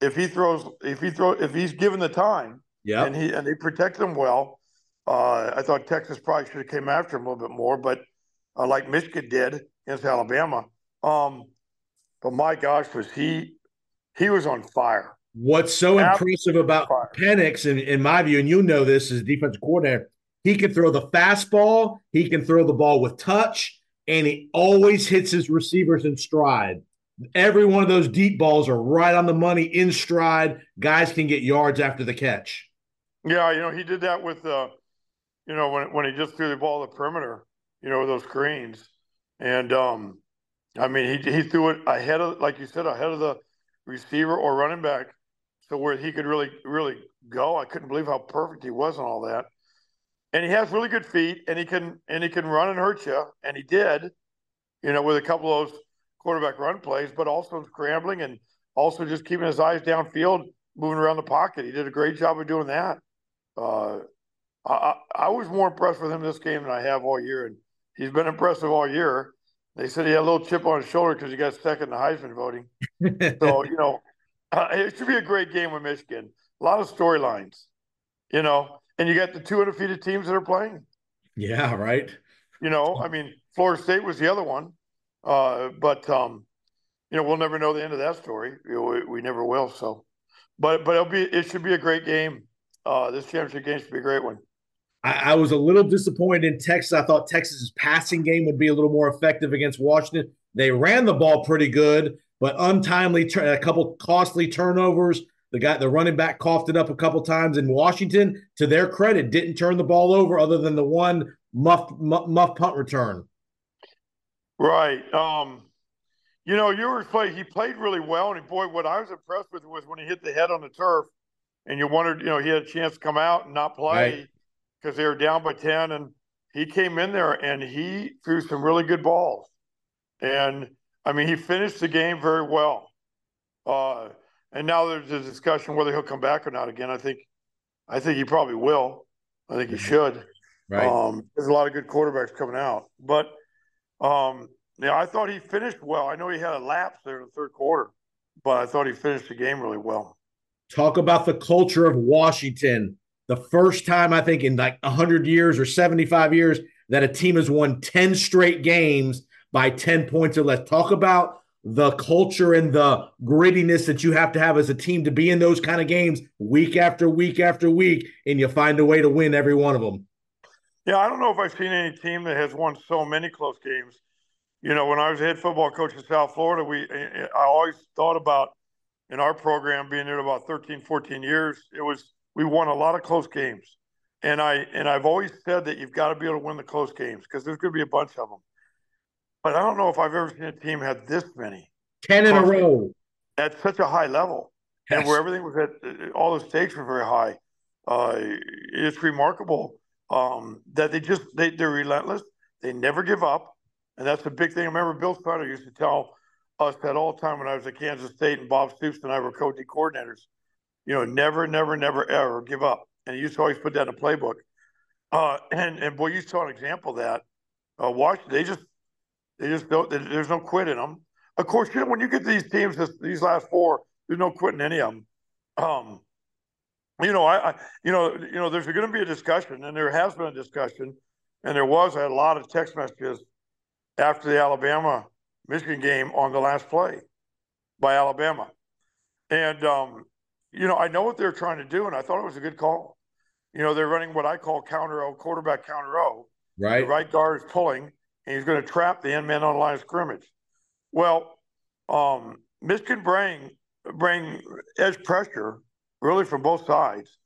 if he throws if he throw if he's given the time. Yeah, and he and they protect them well. Uh, I thought Texas probably should have came after him a little bit more, but uh, like Michigan did against Alabama. Um, but my gosh, was he he was on fire. What's so impressive about Penix, in, in my view, and you know this as defensive coordinator, he can throw the fastball, he can throw the ball with touch, and he always hits his receivers in stride. Every one of those deep balls are right on the money in stride. Guys can get yards after the catch. Yeah, you know, he did that with uh you know, when when he just threw the ball the perimeter, you know, those screens. And um I mean he he threw it ahead of like you said, ahead of the receiver or running back so where he could really, really go. I couldn't believe how perfect he was on all that. And he has really good feet, and he can and he can run and hurt you, and he did, you know, with a couple of those quarterback run plays, but also scrambling and also just keeping his eyes downfield, moving around the pocket. He did a great job of doing that. Uh, I, I was more impressed with him this game than I have all year, and he's been impressive all year. They said he had a little chip on his shoulder because he got second in the Heisman voting. so you know, uh, it should be a great game with Michigan. A lot of storylines, you know, and you got the two undefeated teams that are playing. Yeah, right. You know, I mean, Florida State was the other one, uh, but um, you know, we'll never know the end of that story. We, we, never will. So, but but it'll be it should be a great game. Uh, this championship game should be a great one. I, I was a little disappointed in Texas. I thought Texas's passing game would be a little more effective against Washington. They ran the ball pretty good but untimely, a couple costly turnovers. The guy, the running back, coughed it up a couple times in Washington. To their credit, didn't turn the ball over other than the one muff muff, muff punt return. Right. Um, you know, you were play. He played really well, and boy, what I was impressed with was when he hit the head on the turf, and you wondered, you know, he had a chance to come out and not play because they were down by ten, and he came in there and he threw some really good balls, and I mean, he finished the game very well. Uh, and now there's a discussion whether he'll come back or not again. I think, I think he probably will. I think he mm-hmm. should. Right. Um, there's a lot of good quarterbacks coming out, but um, yeah, I thought he finished well. I know he had a lapse there in the third quarter, but I thought he finished the game really well. Talk about the culture of Washington. The first time I think in like 100 years or 75 years that a team has won 10 straight games by 10 points or less. Talk about the culture and the grittiness that you have to have as a team to be in those kind of games week after week after week, and you find a way to win every one of them. Yeah, I don't know if I've seen any team that has won so many close games. You know, when I was head football coach in South Florida, we eh, eh, I always thought about in our program being there about 13, 14 years, it was we won a lot of close games. And I and I've always said that you've got to be able to win the close games because there's going to be a bunch of them. But I don't know if I've ever seen a team had this many. 10 in a row. At such a high level. Yes. And where everything was at, all the stakes were very high. Uh, it's remarkable um, that they just, they, they're relentless. They never give up. And that's the big thing. I remember Bill Snyder used to tell us that all the time when I was at Kansas State and Bob Stoops and I were coaching coordinators. You know, never, never, never, ever give up. And he used to always put that in a playbook. Uh, and and boy, you saw an example of that. Uh, Washington, they just they just don't. There's no quit in them. Of course, you know, when you get these teams, this, these last four, there's no quitting any of them. Um, you know, I, I, you know, you know, there's going to be a discussion, and there has been a discussion, and there was. A lot of text messages after the Alabama Michigan game on the last play by Alabama, and um, you know, I know what they're trying to do, and I thought it was a good call. You know, they're running what I call counter O, quarterback counter O. Right. The right guard is pulling and he's going to trap the end man on the line of scrimmage. Well, um, Michigan bring bring edge pressure really from both sides,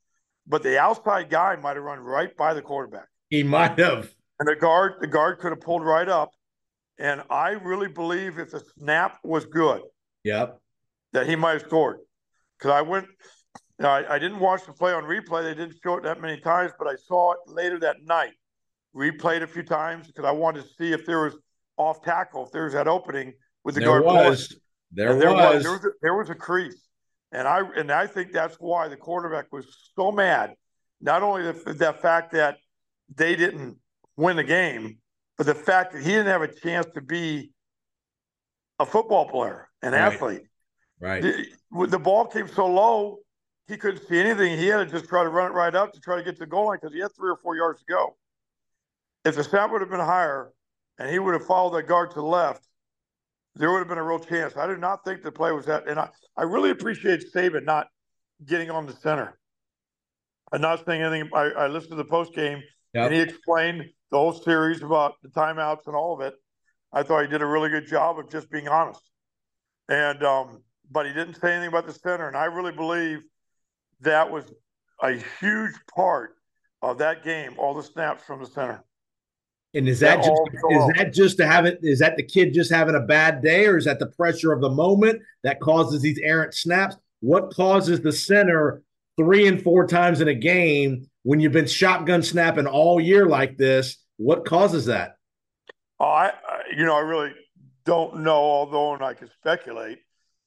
but the outside guy might have run right by the quarterback. He might have, and the guard the guard could have pulled right up. And I really believe if the snap was good, yep, that he might have scored. Because I went, I, I didn't watch the play on replay; they didn't show it that many times, but I saw it later that night replayed a few times because I wanted to see if there was off tackle, if there was that opening with the there guard. Was. There, there was. was. There was. A, there was a crease, and I and I think that's why the quarterback was so mad. Not only the, the fact that they didn't win the game, but the fact that he didn't have a chance to be a football player, an Right. athlete. Right. The, the ball came so low, he couldn't see anything. He had to just try to run it right up to try to get to the goal line because he had three or four yards to go. If the snap would have been higher and he would have followed that guard to the left, there would have been a real chance. I do not think the play was that. And I, I really appreciate Saban not getting on the center. I'm not saying anything. I, I listened to the post game Yep. and he explained the whole series about the timeouts and all of it. I thought he did a really good job of just being honest. And um, but he didn't say anything about the center, and I really believe that was a huge part of that game. All the snaps from the center. And is that Yeah, just is that just to have it? Is that the kid just having a bad day, or is that the pressure of the moment that causes these errant snaps? What causes the center three and four times in a game when you've been shotgun snapping all year like this? What causes that? Oh, I, I you know I really don't know, although and I can speculate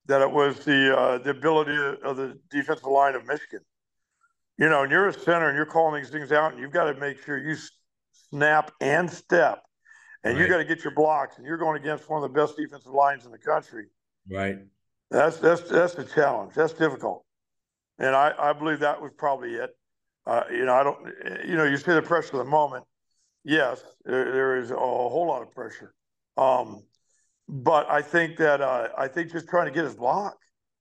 that it was the uh, the ability of the defensive line of Michigan. You know, and you're a center and you're calling these things out, and you've got to make sure you snap and step, and you Right. got to get your blocks, and you're going against one of the best defensive lines in the country. Right. That's that's that's the challenge. That's difficult, and I I believe that was probably it. Uh, you know, I don't. You know, you say the pressure of the moment. Yes, there, there is a whole lot of pressure. Um, but I think that uh, I think just trying to get his block.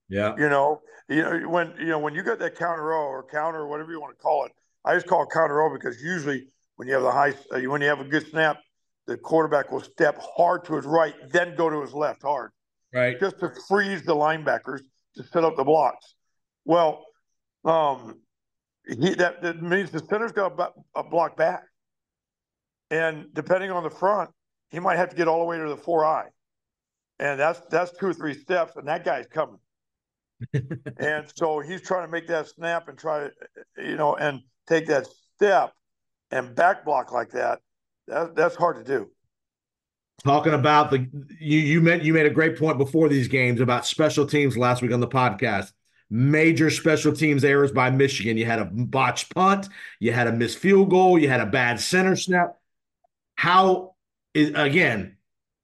Yeah. You know, you know when you know when you got that counter O or counter or whatever you want to call it. I just call it counter O because usually when you have the high uh, when you have a good snap, the quarterback will step hard to his right, then go to his left hard Right. just to freeze the linebackers to set up the blocks. Well, um, he, that, that means the center's got a, a block back, and depending on the front, he might have to get all the way to the four eye, and that's that's two or three steps, and that guy's coming. and so he's trying to make that snap and try to, you know, and take that step and back block like that. That that's hard to do. Talking about the you you meant you made a great point before these games about special teams last week on the podcast. Major special teams errors by Michigan. You had a botched punt, you had a missed field goal, you had a bad center snap. How is again?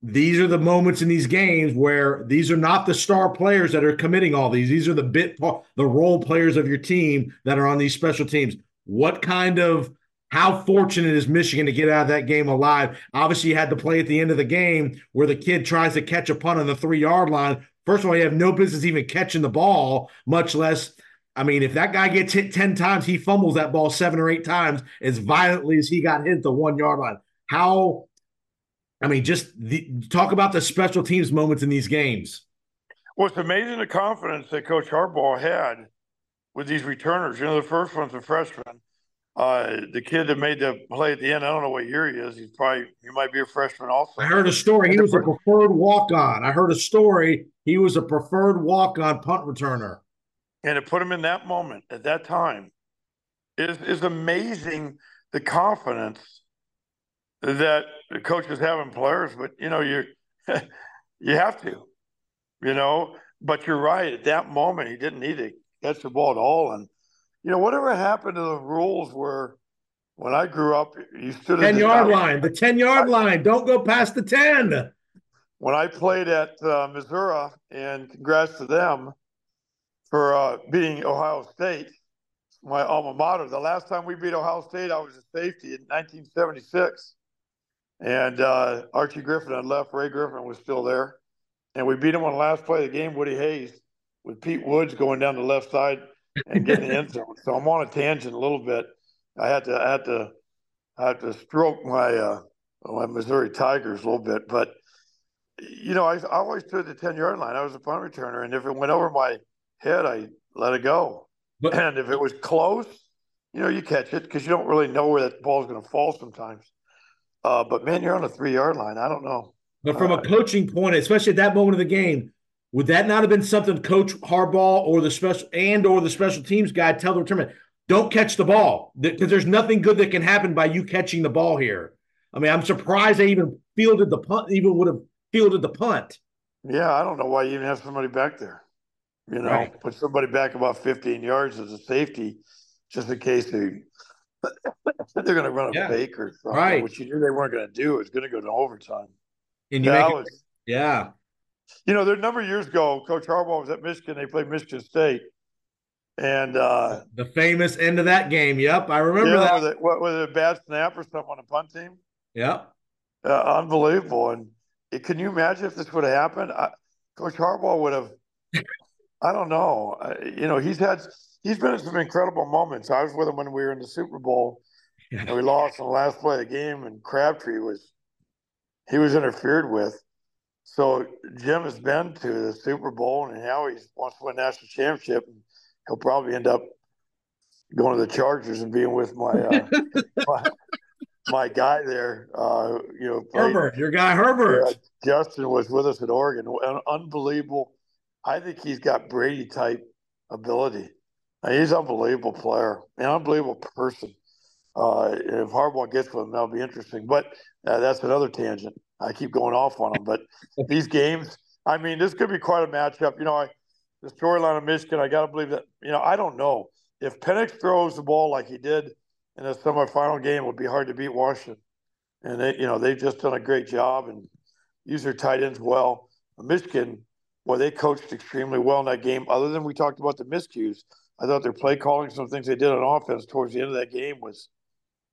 These are the moments in these games where these are not the star players that are committing all these. These are the bit the role players of your team that are on these special teams. What kind of how fortunate is Michigan to get out of that game alive? Obviously, you had to play at the end of the game where the kid tries to catch a punt on the three yard line. First of all, you have no business even catching the ball, much less. I mean, if that guy gets hit 10 times, he fumbles that ball seven or eight times as violently as he got hit the one yard line. How, I mean, just the, talk about the special teams moments in these games. Well, it's amazing the confidence that Coach Harbaugh had with these returners. You know, the first one's a freshman. Uh, the kid that made the play at the end, I don't know what year he is. He's probably he might be a freshman also. I heard a story. He was a preferred walk on. I heard a story. He was a preferred walk on punt returner. and to put him in that moment at that time is is amazing. The confidence that the coaches have in players, but you know you you have to, you know. But you're right. At that moment, he didn't need to catch the ball at all. And you know whatever happened to the rules where when I grew up, you stood at 10 the yard down- line, the 10 yard line. Don't go past the 10. when I played at uh, Missouri, and congrats to them for uh, beating Ohio State, my alma mater. The last time we beat Ohio State, I was a safety in 1976, and uh, Archie Griffin had left. Ray Griffin was still there, and we beat him on the last play of the game. Woody Hayes with Pete Woods going down the left side and getting the end zone. So I'm on a tangent a little bit. I had to, I had to, I had to stroke my uh, my Missouri Tigers a little bit, but you know, I, I always stood at the 10 yard line. I was a punt returner. And if it went over my head, I let it go. But- and if it was close, you know, you catch it because you don't really know where that ball's going to fall sometimes. Uh, but man, you're on a three yard line. I don't know. But from a coaching point, especially at that moment of the game, would that not have been something Coach Harbaugh or the special and or the special teams guy tell the return don't catch the ball because there's nothing good that can happen by you catching the ball here. I mean, I'm surprised they even fielded the punt, even would have fielded the punt. Yeah, I don't know why you even have somebody back there. You know, Right. put somebody back about 15 yards as a safety just in case they they're going to run a Yeah. fake or something, Right. which you knew they weren't going to do. It's going to go to overtime. And you That make it, was- yeah, you know, there a number of years ago, Coach Harbaugh was at Michigan. They played Michigan State, and uh, the famous end of that game. Yep, I remember yeah, that. was it, what was it, a bad snap or something on a punt team? Yep. Uh, unbelievable. And it, can you imagine if this would have happened? I, Coach Harbaugh would have. I don't know. Uh, you know, he's had he's been in some incredible moments. I was with him when we were in the Super Bowl, and we lost in the last play of the game, and Crabtree was he was interfered with. So Jim has been to the Super Bowl, and now he wants to win national championship. And he'll probably end up going to the Chargers and being with my uh, my, my guy there. Uh, you know, played- Herbert, your guy Herbert. Justin was with us at Oregon. An unbelievable. I think he's got Brady type ability. He's an unbelievable player, an unbelievable person. Uh, if Harbaugh gets with him, that'll be interesting. But uh, that's another tangent. I keep going off on him. But these games, I mean, this could be quite a matchup. You know, I, the storyline of Michigan, I got to believe that, you know, I don't know. If Penix throws the ball like he did in the semifinal game, it would be hard to beat Washington. And they, you know, they've just done a great job and use their tight ends well. Michigan, well, they coached extremely well in that game. Other than we talked about the miscues, I thought their play calling, some things they did on offense towards the end of that game was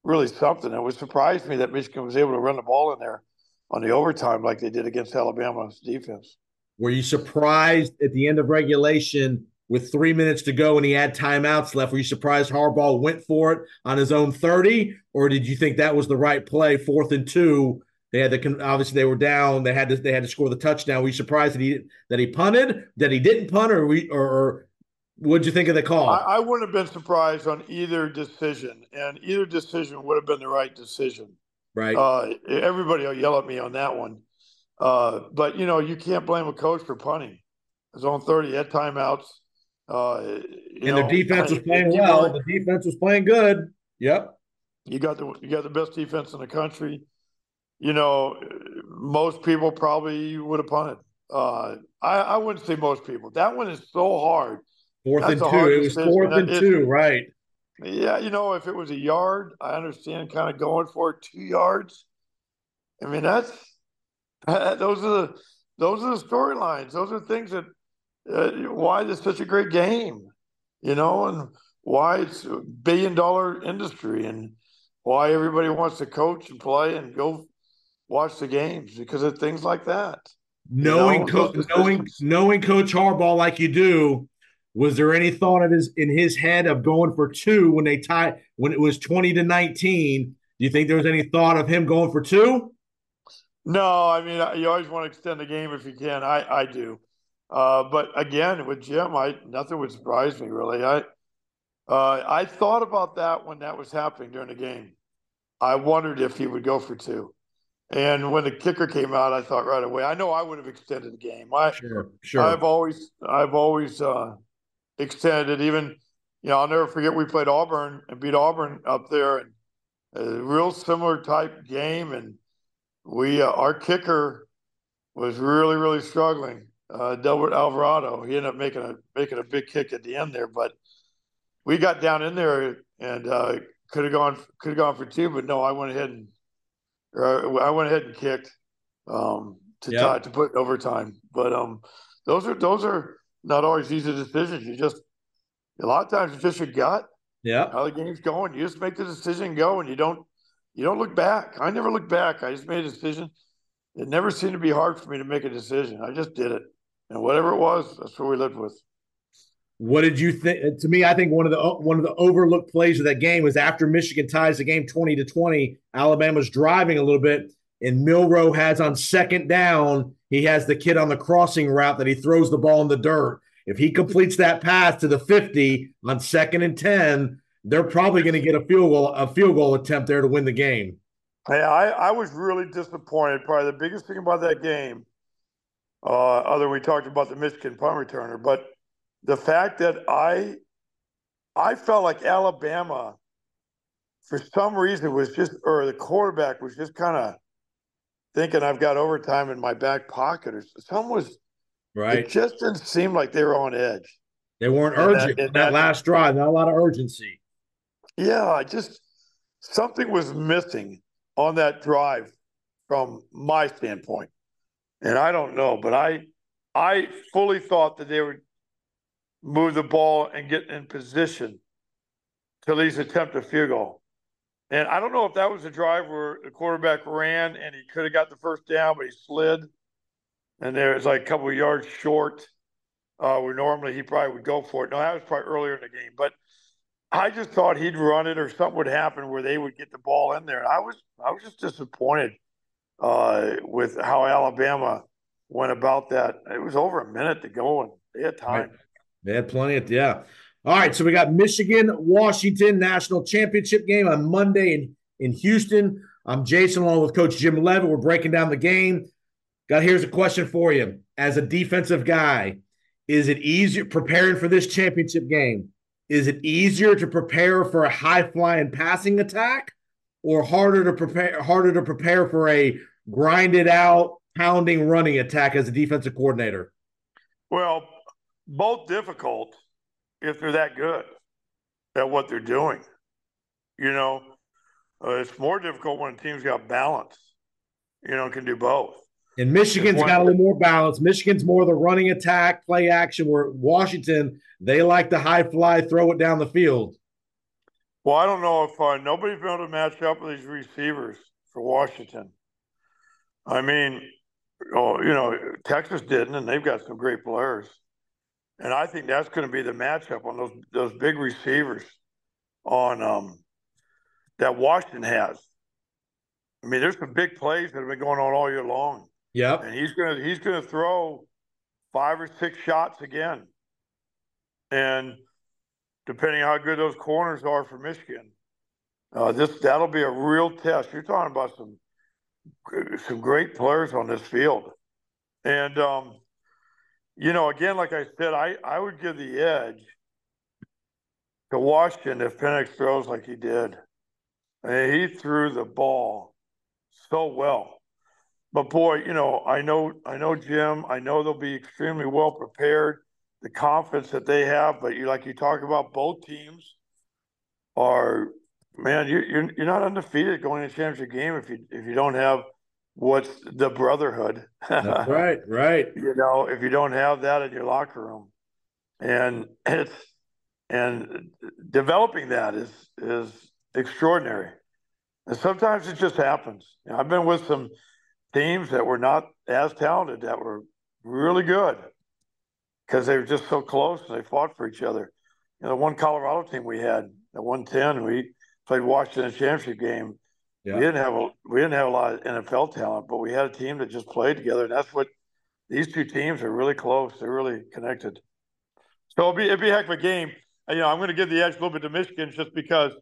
really something. It was surprised me that Michigan was able to run the ball in there on the overtime like they did against Alabama's defense. Were you surprised at the end of regulation with three minutes to go and he had timeouts left? Were you surprised Harbaugh went for it on his own 30? Or did you think that was the right play, fourth and two? They had to obviously they were down. They had to they had to score the touchdown. Were you surprised that he that he punted, that he didn't punt, or we or, or what'd you think of the call? I, I wouldn't have been surprised on either decision, and either decision would have been the right decision. right. Uh, everybody will yell at me on that one. Uh, but you know, you can't blame a coach for punting. It's on thirty had timeouts. Uh, you and know, their defense was playing well. The defense was playing good. Yep. You got the you got the best defense in the country. You know, most people probably would have punted. Uh, I, I wouldn't say most people. That one is so hard. Fourth and two. It was fourth and two, right. Yeah, you know, if it was a yard, I understand kind of going for it two yards. I mean, that's those are the those are the storylines. Those are things that uh, why this such a great game, you know, and why it's a billion dollar industry, and why everybody wants to coach and play and go watch the games because of things like that. knowing know, co- knowing knowing Coach Harbaugh like you do, was there any thought of his in his head of going for two when they tied when it was twenty to nineteen? Do you think there was any thought of him going for two? No, I mean you always want to extend the game if you can. I I do, uh, but again with Jim, I nothing would surprise me really. I uh, I thought about that when that was happening during the game. I wondered if he would go for two, and when the kicker came out, I thought right away. I know I would have extended the game. I Sure, sure. I've always I've always uh, extended. Even you know I'll never forget we played Auburn and beat Auburn up there and a real similar type game and we uh, our kicker was really really struggling uh, Delbert Alvarado. He ended up making a making a big kick at the end there but we got down in there and uh, could have gone could have gone for two but no I went ahead and I went ahead and kicked um, to Yep. tie to put overtime. But um those are those are not always easy decisions. You just a lot of times it's just your gut yeah. how the game's going. You just make the decision go, and you don't you don't look back. I never look back. I just made a decision. It never seemed to be hard for me to make a decision. I just did it, and whatever it was, that's what we lived with. What did you think? Uh, to me, I think one of the uh, one of the overlooked plays of that game was after Michigan ties the game twenty to twenty. Alabama's driving a little bit, and Milroe has on second down. He has the kid on the crossing route that he throws the ball in the dirt. If he completes that pass to the fifty on second and ten, they're probably going to get a field goal a field goal attempt there to win the game. Hey, I, I was really disappointed. Probably the biggest thing about that game, uh, other than we talked about the Michigan punt returner, but the fact that I I felt like Alabama, for some reason, was just or the quarterback was just kind of thinking I've got overtime in my back pocket, or some was. Right? It just didn't seem like they were on edge. They weren't And urgent in that that- last drive. Not a lot of urgency. Yeah, I just something was missing on that drive from my standpoint. And I don't know, but I I fully thought that they would move the ball and get in position to at least attempt a field goal. And I don't know if that was a drive where the quarterback ran and he could have got the first down, but he slid. And there was like a couple of yards short, uh, where normally he probably would go for it. No, that was probably earlier in the game. But I just thought he'd run it or something would happen where they would get the ball in there. And I was I was just disappointed uh, with how Alabama went about that. It was over a minute to go and they had time. Right. They had plenty of yeah. All right, so we got Michigan, Washington national championship game on Monday in, in Houston. I'm Jason along with Coach Jim Leavitt. We're breaking down the game. Got here's a question for you. As a defensive guy, is it easier preparing for this championship game? Is it easier to prepare for a high flying passing attack or harder to prepare harder to prepare for a grinded out pounding running attack as a defensive coordinator? Well, both difficult if they're that good at what they're doing. You know, uh, it's more difficult when a team's got balance. You know, can do both. And Michigan's got a little more balance. Michigan's more the running attack, play action, where Washington, they like the high fly, throw it down the field. Well, I don't know if uh, nobody's been able to match up with these receivers for Washington. I mean, oh, you know, Texas didn't, and they've got some great players. And I think that's going to be the matchup on those those big receivers on um, that Washington has. I mean, there's some big plays that have been going on all year long. Yeah, And he's gonna he's gonna throw five or six shots again. And depending how good those corners are for Michigan, uh, this that'll be a real test. You're talking about some some great players on this field, and um, you know, again, like I said, I I would give the edge to Washington if Penix throws like he did. I mean, he threw the ball so well. But boy, you know, I know I know Jim. I know they'll be extremely well prepared. The confidence that they have, but you like you talk about both teams are man, you, you're you're not undefeated going to championship game if you if you don't have what's the brotherhood. That's right, right. You know, if you don't have that in your locker room, and it's and developing that is is extraordinary. And sometimes it just happens. You know, I've been with some teams that were not as talented that were really good because they were just so close and they fought for each other. You know, the one Colorado team we had at 110, we played Washington championship game. Yeah. We didn't have a we didn't have a lot of NFL talent, but we had a team that just played together, and that's what these two teams are really close. They're really connected. So it'll be it'll be a heck of a game. You know, I'm going to give the edge a little bit to Michigan just because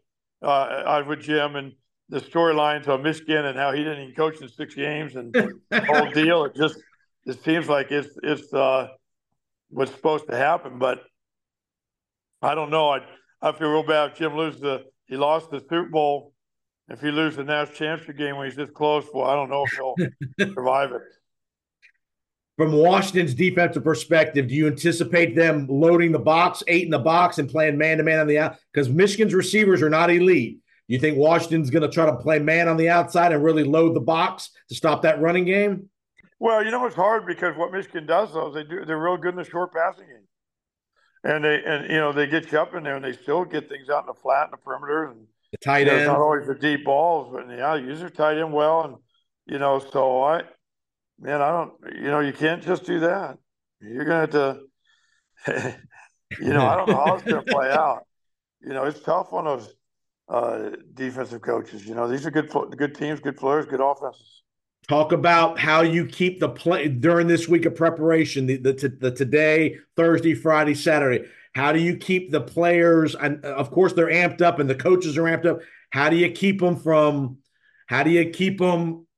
uh, I was with Jim and the storylines on Michigan and how he didn't even coach in six games and the whole deal. It just it seems like it's it's uh, what's supposed to happen, but I don't know. I I feel real bad if Jim loses the he lost the Super Bowl. If he loses the national championship game when he's this close, well, I don't know if he'll survive it. From Washington's defensive perspective, do you anticipate them loading the box, eight in the box, and playing man to man on the out? Because Michigan's receivers are not elite. Do you think Washington's going to try to play man on the outside and really load the box to stop that running game? Well, you know it's hard because what Michigan does though is they do they're real good in the short passing game, and they and you know they get you up in there and they still get things out in the flat and the perimeter and the tight end. Not always the deep balls, but yeah, use their tight end well, and you know so I, man, I don't you know you can't just do that. You're gonna have to, you know, I don't know how it's gonna play out. You know, it's tough on those uh, defensive coaches. You know, these are good good teams, good players, good offenses. Talk about how you keep the play during this week of preparation, the, the, the today, Thursday, Friday, Saturday. How do you keep the players? And of course, they're amped up, and the coaches are amped up. How do you keep them from? How do you keep them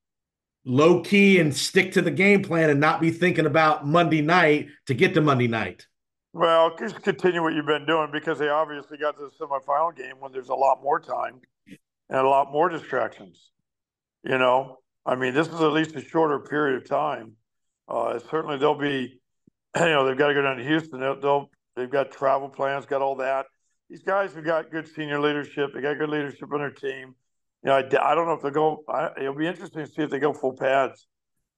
low key and stick to the game plan and not be thinking about Monday night to get to Monday night? Well, just continue what you've been doing because they obviously got to the semifinal game when there's a lot more time and a lot more distractions. You know, I mean, this is at least a shorter period of time. Uh, certainly, they'll be, you know, they've got to go down to Houston. They'll, they'll they've got travel plans, got all that. These guys have got good senior leadership. They got good leadership on their team. you know, I, I don't know if they go. I, it'll be interesting to see if they go full pads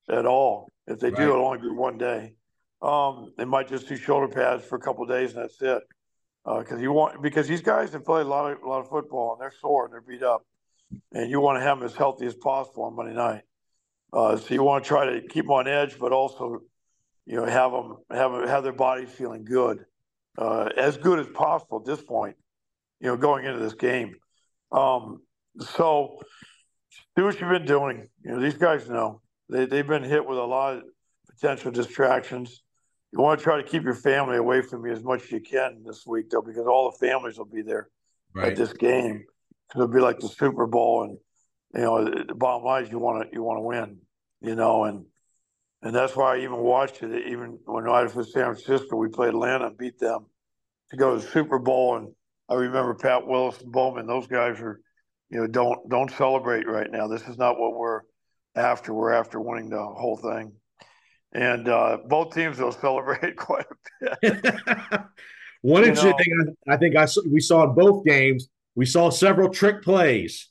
at all. If they do, it'll only be one day. Um, they might just do shoulder pads for a couple days and that's it. Because you want because these guys have played a lot of a lot of football and they're sore and they're beat up, and you want to have them as healthy as possible on Monday night. Uh, so you want to try to keep them on edge, but also, you know, have them have have their bodies feeling good, uh, as good as possible at this point. You know, going into this game. Um, so do what you've been doing. You know, these guys know they they've been hit with a lot of potential distractions. You want to try to keep your family away from you as much as you can this week, though, because all the families will be there at this game. It'll be like the Super Bowl, and you know the bottom line is you want to you want to win, you know, and and that's why I even watched it. Even when I was with San Francisco, we played Atlanta and beat them to go to the Super Bowl, and I remember Pat Willis and Bowman; those guys are, you know, don't don't celebrate right now. This is not what we're after. We're after winning the whole thing, and uh, both teams will celebrate quite a bit. One You interesting know- thing I, I think I saw, we saw in both games, we saw several trick plays.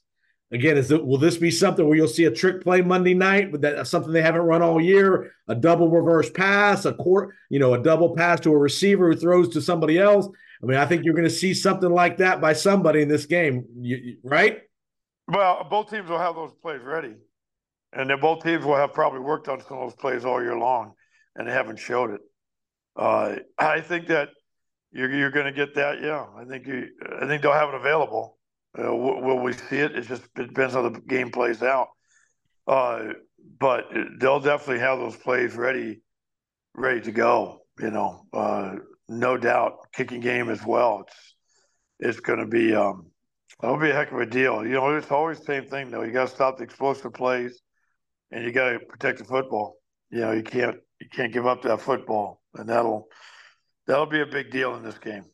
Again, is it, will this be something where you'll see a trick play Monday night? With that something they haven't run all year, a double reverse pass, a court, you know, a double pass to a receiver who throws to somebody else. I mean, I think you're going to see something like that by somebody in this game, you, right? Well, both teams will have those plays ready, and then both teams will have probably worked on some of those plays all year long, and they haven't showed it. Uh, I think that you're you're going to get that. Yeah, I think you. I think they'll have it available. Uh, will we see it? It just it depends how the game plays out. Uh, but they'll definitely have those plays ready, ready to go. You know, uh, no doubt, kicking game as well. It's it's going to be. Um, That'll be a heck of a deal. You know, it's always the same thing though. You got to stop the explosive plays, and you got to protect the football. You know, you can't you can't give up that football, and that'll that'll be a big deal in this game.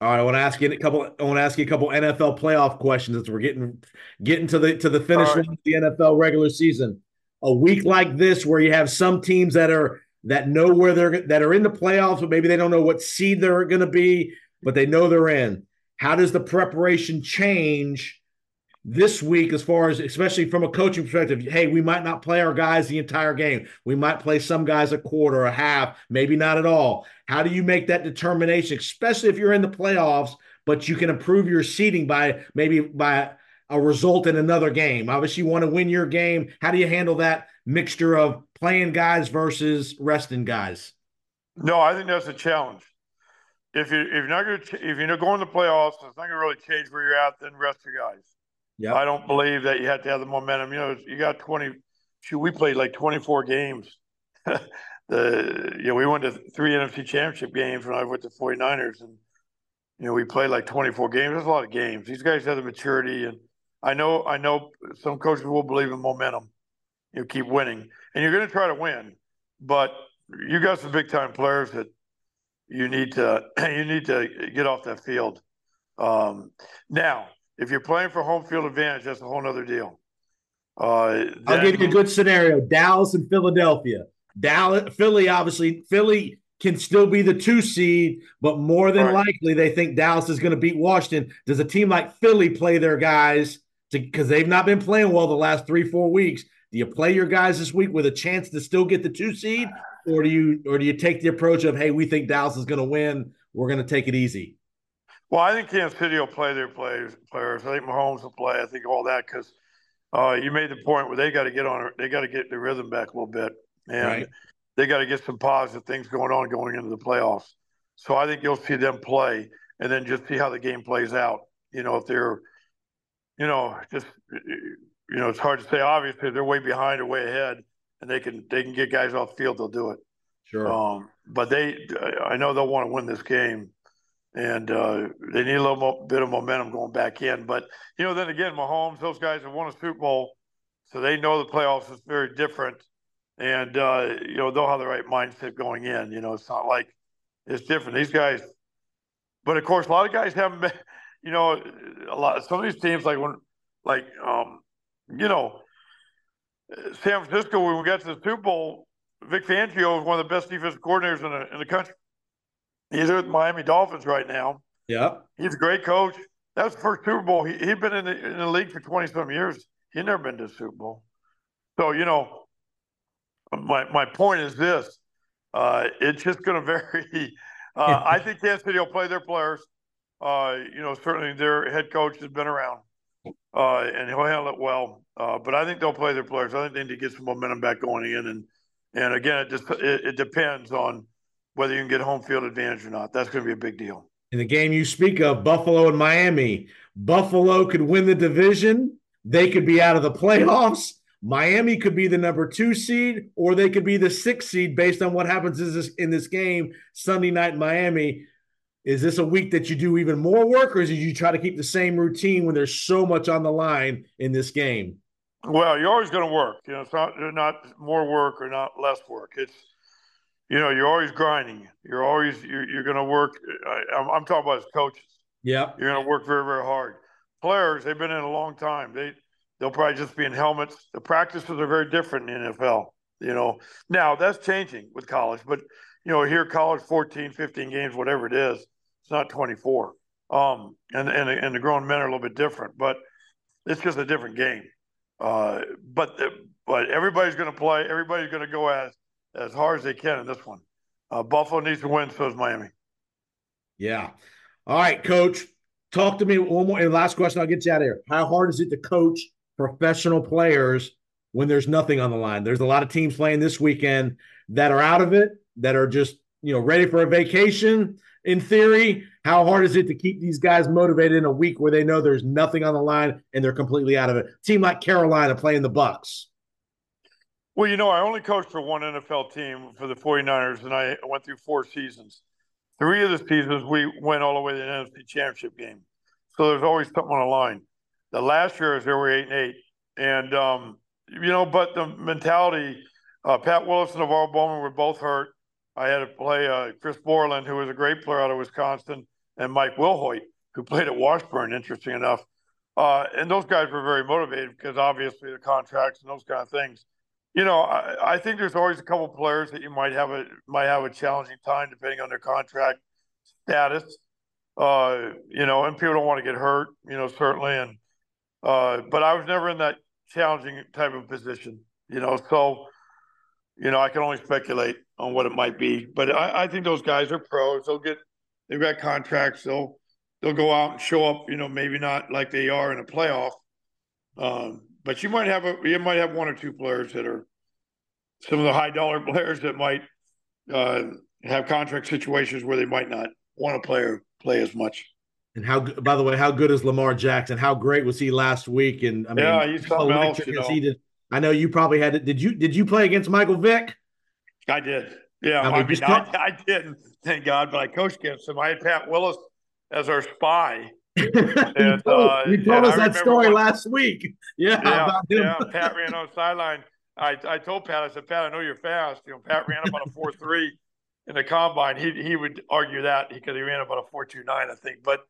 All right, I want to ask you a couple. I want to ask you a couple NFL playoff questions as we're getting getting to the to the finish right. line of the NFL regular season. A week like this, where you have some teams that are that know where they're that are in the playoffs, but maybe they don't know what seed they're going to be, but they know they're in. How does the preparation change this week, as far as especially from a coaching perspective? Hey, we might not play our guys the entire game. We might play some guys a quarter, a half, maybe not at all. How do you make that determination, especially if you're in the playoffs, but you can improve your seating by maybe by a result in another game? Obviously, you want to win your game. How do you handle that mixture of playing guys versus resting guys? No, I think that's a challenge. If you if you're not going to if you're not going to playoffs, it's not going to really change where you're at. Then rest your guys. Yeah. I don't believe that you have to have the momentum. You know, you got 20. Shoot, we played like 24 games. the you know we went to three NFC Championship games when I went to 49ers, and you know we played like 24 games. That's a lot of games. These guys have the maturity, and I know I know some coaches will believe in momentum. You keep winning, and you're going to try to win, but you got some big time players that you need to you need to get off that field. Um, now, if you're playing for home field advantage, that's a whole other deal. Uh, I'll give you a good scenario: Dallas and Philadelphia. Dallas, Philly, obviously, Philly can still be the two seed, but more than Right. likely, they think Dallas is going to beat Washington. Does a team like Philly play their guys because they've not been playing well the last three, four weeks? Do you play your guys this week with a chance to still get the two seed, or do you, or do you take the approach of, hey, we think Dallas is going to win, we're going to take it easy? Well, I think Kansas City will play their players. Players. I think Mahomes will play. I think all that because uh, you made the point where they got to get on. They got to get their rhythm back a little bit, and Right. they got to get some positive things going on going into the playoffs. So I think you'll see them play, and then just see how the game plays out. You know, if they're, you know, just you know, it's hard to say. Obviously, if they're way behind or way ahead, and they can they can get guys off the field. They'll do it. Sure. Um, but they, I know they'll want to win this game, and uh, they need a little mo- bit of momentum going back in. But you know, then again, Mahomes, those guys have won a Super Bowl, so they know the playoffs is very different, and uh, you know they'll have the right mindset going in. You know, it's not like it's different. These guys, but of course, a lot of guys haven't been. You know, a lot. Some of these teams, like when, like, um, you know, San Francisco, when we got to the Super Bowl, Vic Fangio is one of the best defensive coordinators in the in the country. He's with Miami Dolphins right now. yeah. He's a great coach. That's the first Super Bowl. He he'd been in the, in the league for twenty some years. He never been to Super Bowl. So you know, my my point is this: uh, it's just going to vary. Uh, I think Kansas City will play their players. Uh, you know, certainly their head coach has been around, uh, and he'll handle it well. Uh, but I think they'll play their players. I think they need to get some momentum back going in, and and again, it just it, it depends on whether you can get home field advantage or not. That's going to be a big deal. In the game you speak of, Buffalo and Miami, Buffalo could win the division. They could be out of the playoffs. Miami could be the number two seed, or they could be the sixth seed based on what happens in this, in this game Sunday night in Miami. Is this a week that you do even more work, or is you try to keep the same routine when there's so much on the line in this game? Well, you're always going to work. You know, it's not not more work or not less work. It's you know, you're always grinding. You're always you're, you're going to work. I, am I'm talking about as coaches. Yeah, you're going to work very very hard. Players, they've been in a long time. They they'll probably just be in helmets. The practices are very different in the NFL. You know, now that's changing with college, but you know, here college 14, 15 games, whatever it is, it's not 24. Um, and and and the grown men are a little bit different, but it's just a different game. Uh, but but everybody's going to play. Everybody's going to go as as hard as they can in this one. Uh, Buffalo needs to win, so does Miami. Yeah. All right, coach. Talk to me one more. And last question, I'll get you out of here. How hard is it to coach professional players when there's nothing on the line? There's a lot of teams playing this weekend that are out of it, that are just you know ready for a vacation. In theory, how hard is it to keep these guys motivated in a week where they know there's nothing on the line and they're completely out of it? Team like Carolina playing the Bucs. Well, you know, I only coached for one NFL team for the 49ers, and I went through four seasons. Three of the seasons, we went all the way to the NFC Championship game. So there's always something on the line. The last year, was there were eight and eight, and um, you know, but the mentality. Uh, Pat Willis and NaVorro Bowman were both hurt. I had to play uh, Chris Borland, who was a great player out of Wisconsin, and Mike Wilhoite, who played at Washburn. Interesting enough, uh, and those guys were very motivated because obviously the contracts and those kind of things you know, I, I, think there's always a couple players that you might have a might have a challenging time depending on their contract status. Uh, you know, and people don't want to get hurt. You know, certainly, and uh, but I was never in that challenging type of position. You know, so you know I can only speculate on what it might be. But I, I think those guys are pros. They'll get they've got contracts. They'll they'll go out and show up. You know, maybe not like they are in a playoff. Um, but you might have a you might have one or two players that are some of the high dollar players that might uh, have contract situations where they might not want to play or play as much. And how, by the way, how good is Lamar Jackson? How great was he last week? And I mean, yeah, he's something else. You know. Did, I know you probably had it. Did you did you play against Michael Vick? I did. Yeah, I, mean, I, mean, I, I didn't, thank God, but I coached against him. I had Pat Willis as our spy and, uh, you told us that story when, last week. Yeah, yeah, yeah. Pat ran on the sideline. I, I told Pat, I said, Pat, I know you're fast. You know, Pat ran about a four three in the combine. He he would argue that he because he ran about a four two nine, I think. But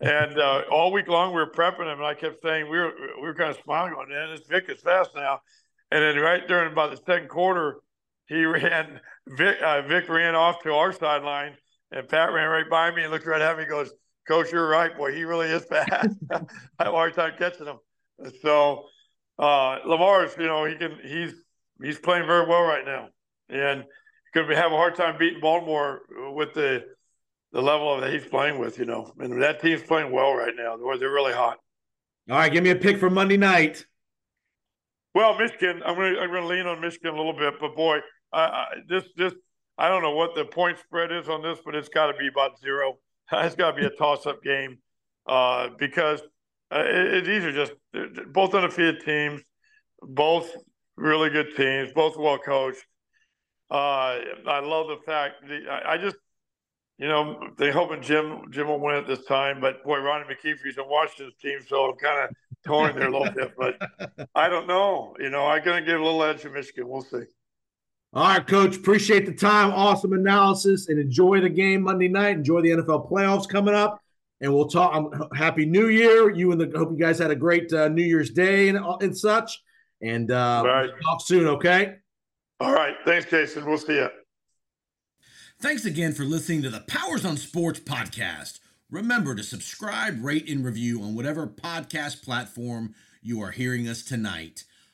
and uh, all week long we were prepping him, and I kept saying we were we were kind of smiling, going, "Man, this Vick is fast now." And then right during about the second quarter, he ran. Vick, uh, Vick ran off to our sideline, and Pat ran right by me and looked right at me. and Goes, Coach, you're right, boy. He really is fast. I have a hard time catching him. So uh, Lamar's, you know, he can he's he's playing very well right now, and going to have a hard time beating Baltimore with the the level that he's playing with. You know, and that team's playing well right now. They're, they're really hot. All right, give me a pick for Monday night. Well, Michigan, I'm going to I'm going to lean on Michigan a little bit, but boy, I, I, this this I don't know what the point spread is on this, but it's got to be about zero. It's got to be a toss-up game uh, because uh, it, it, these are just both undefeated teams, both really good teams, both well coached. Uh, I love the fact that I, I, just, you know, they hoping Jim Jim will win at this time, but boy, Ronnie McKeefe's in Washington's team, so I'm kind of torn there a little bit. But I don't know. You know, I'm going to give a little edge to Michigan. We'll see. All right, coach. Appreciate the time. Awesome analysis and enjoy the game Monday night. Enjoy the NFL playoffs coming up. And we'll talk. Um, happy New Year. You and the hope you guys had a great uh, New Year's Day and, uh, and such. And uh, right. we'll talk soon, okay? All right. Thanks, Jason. We'll see you. Thanks again for listening to the Powers on Sports podcast. Remember to subscribe, rate, and review on whatever podcast platform you are hearing us tonight.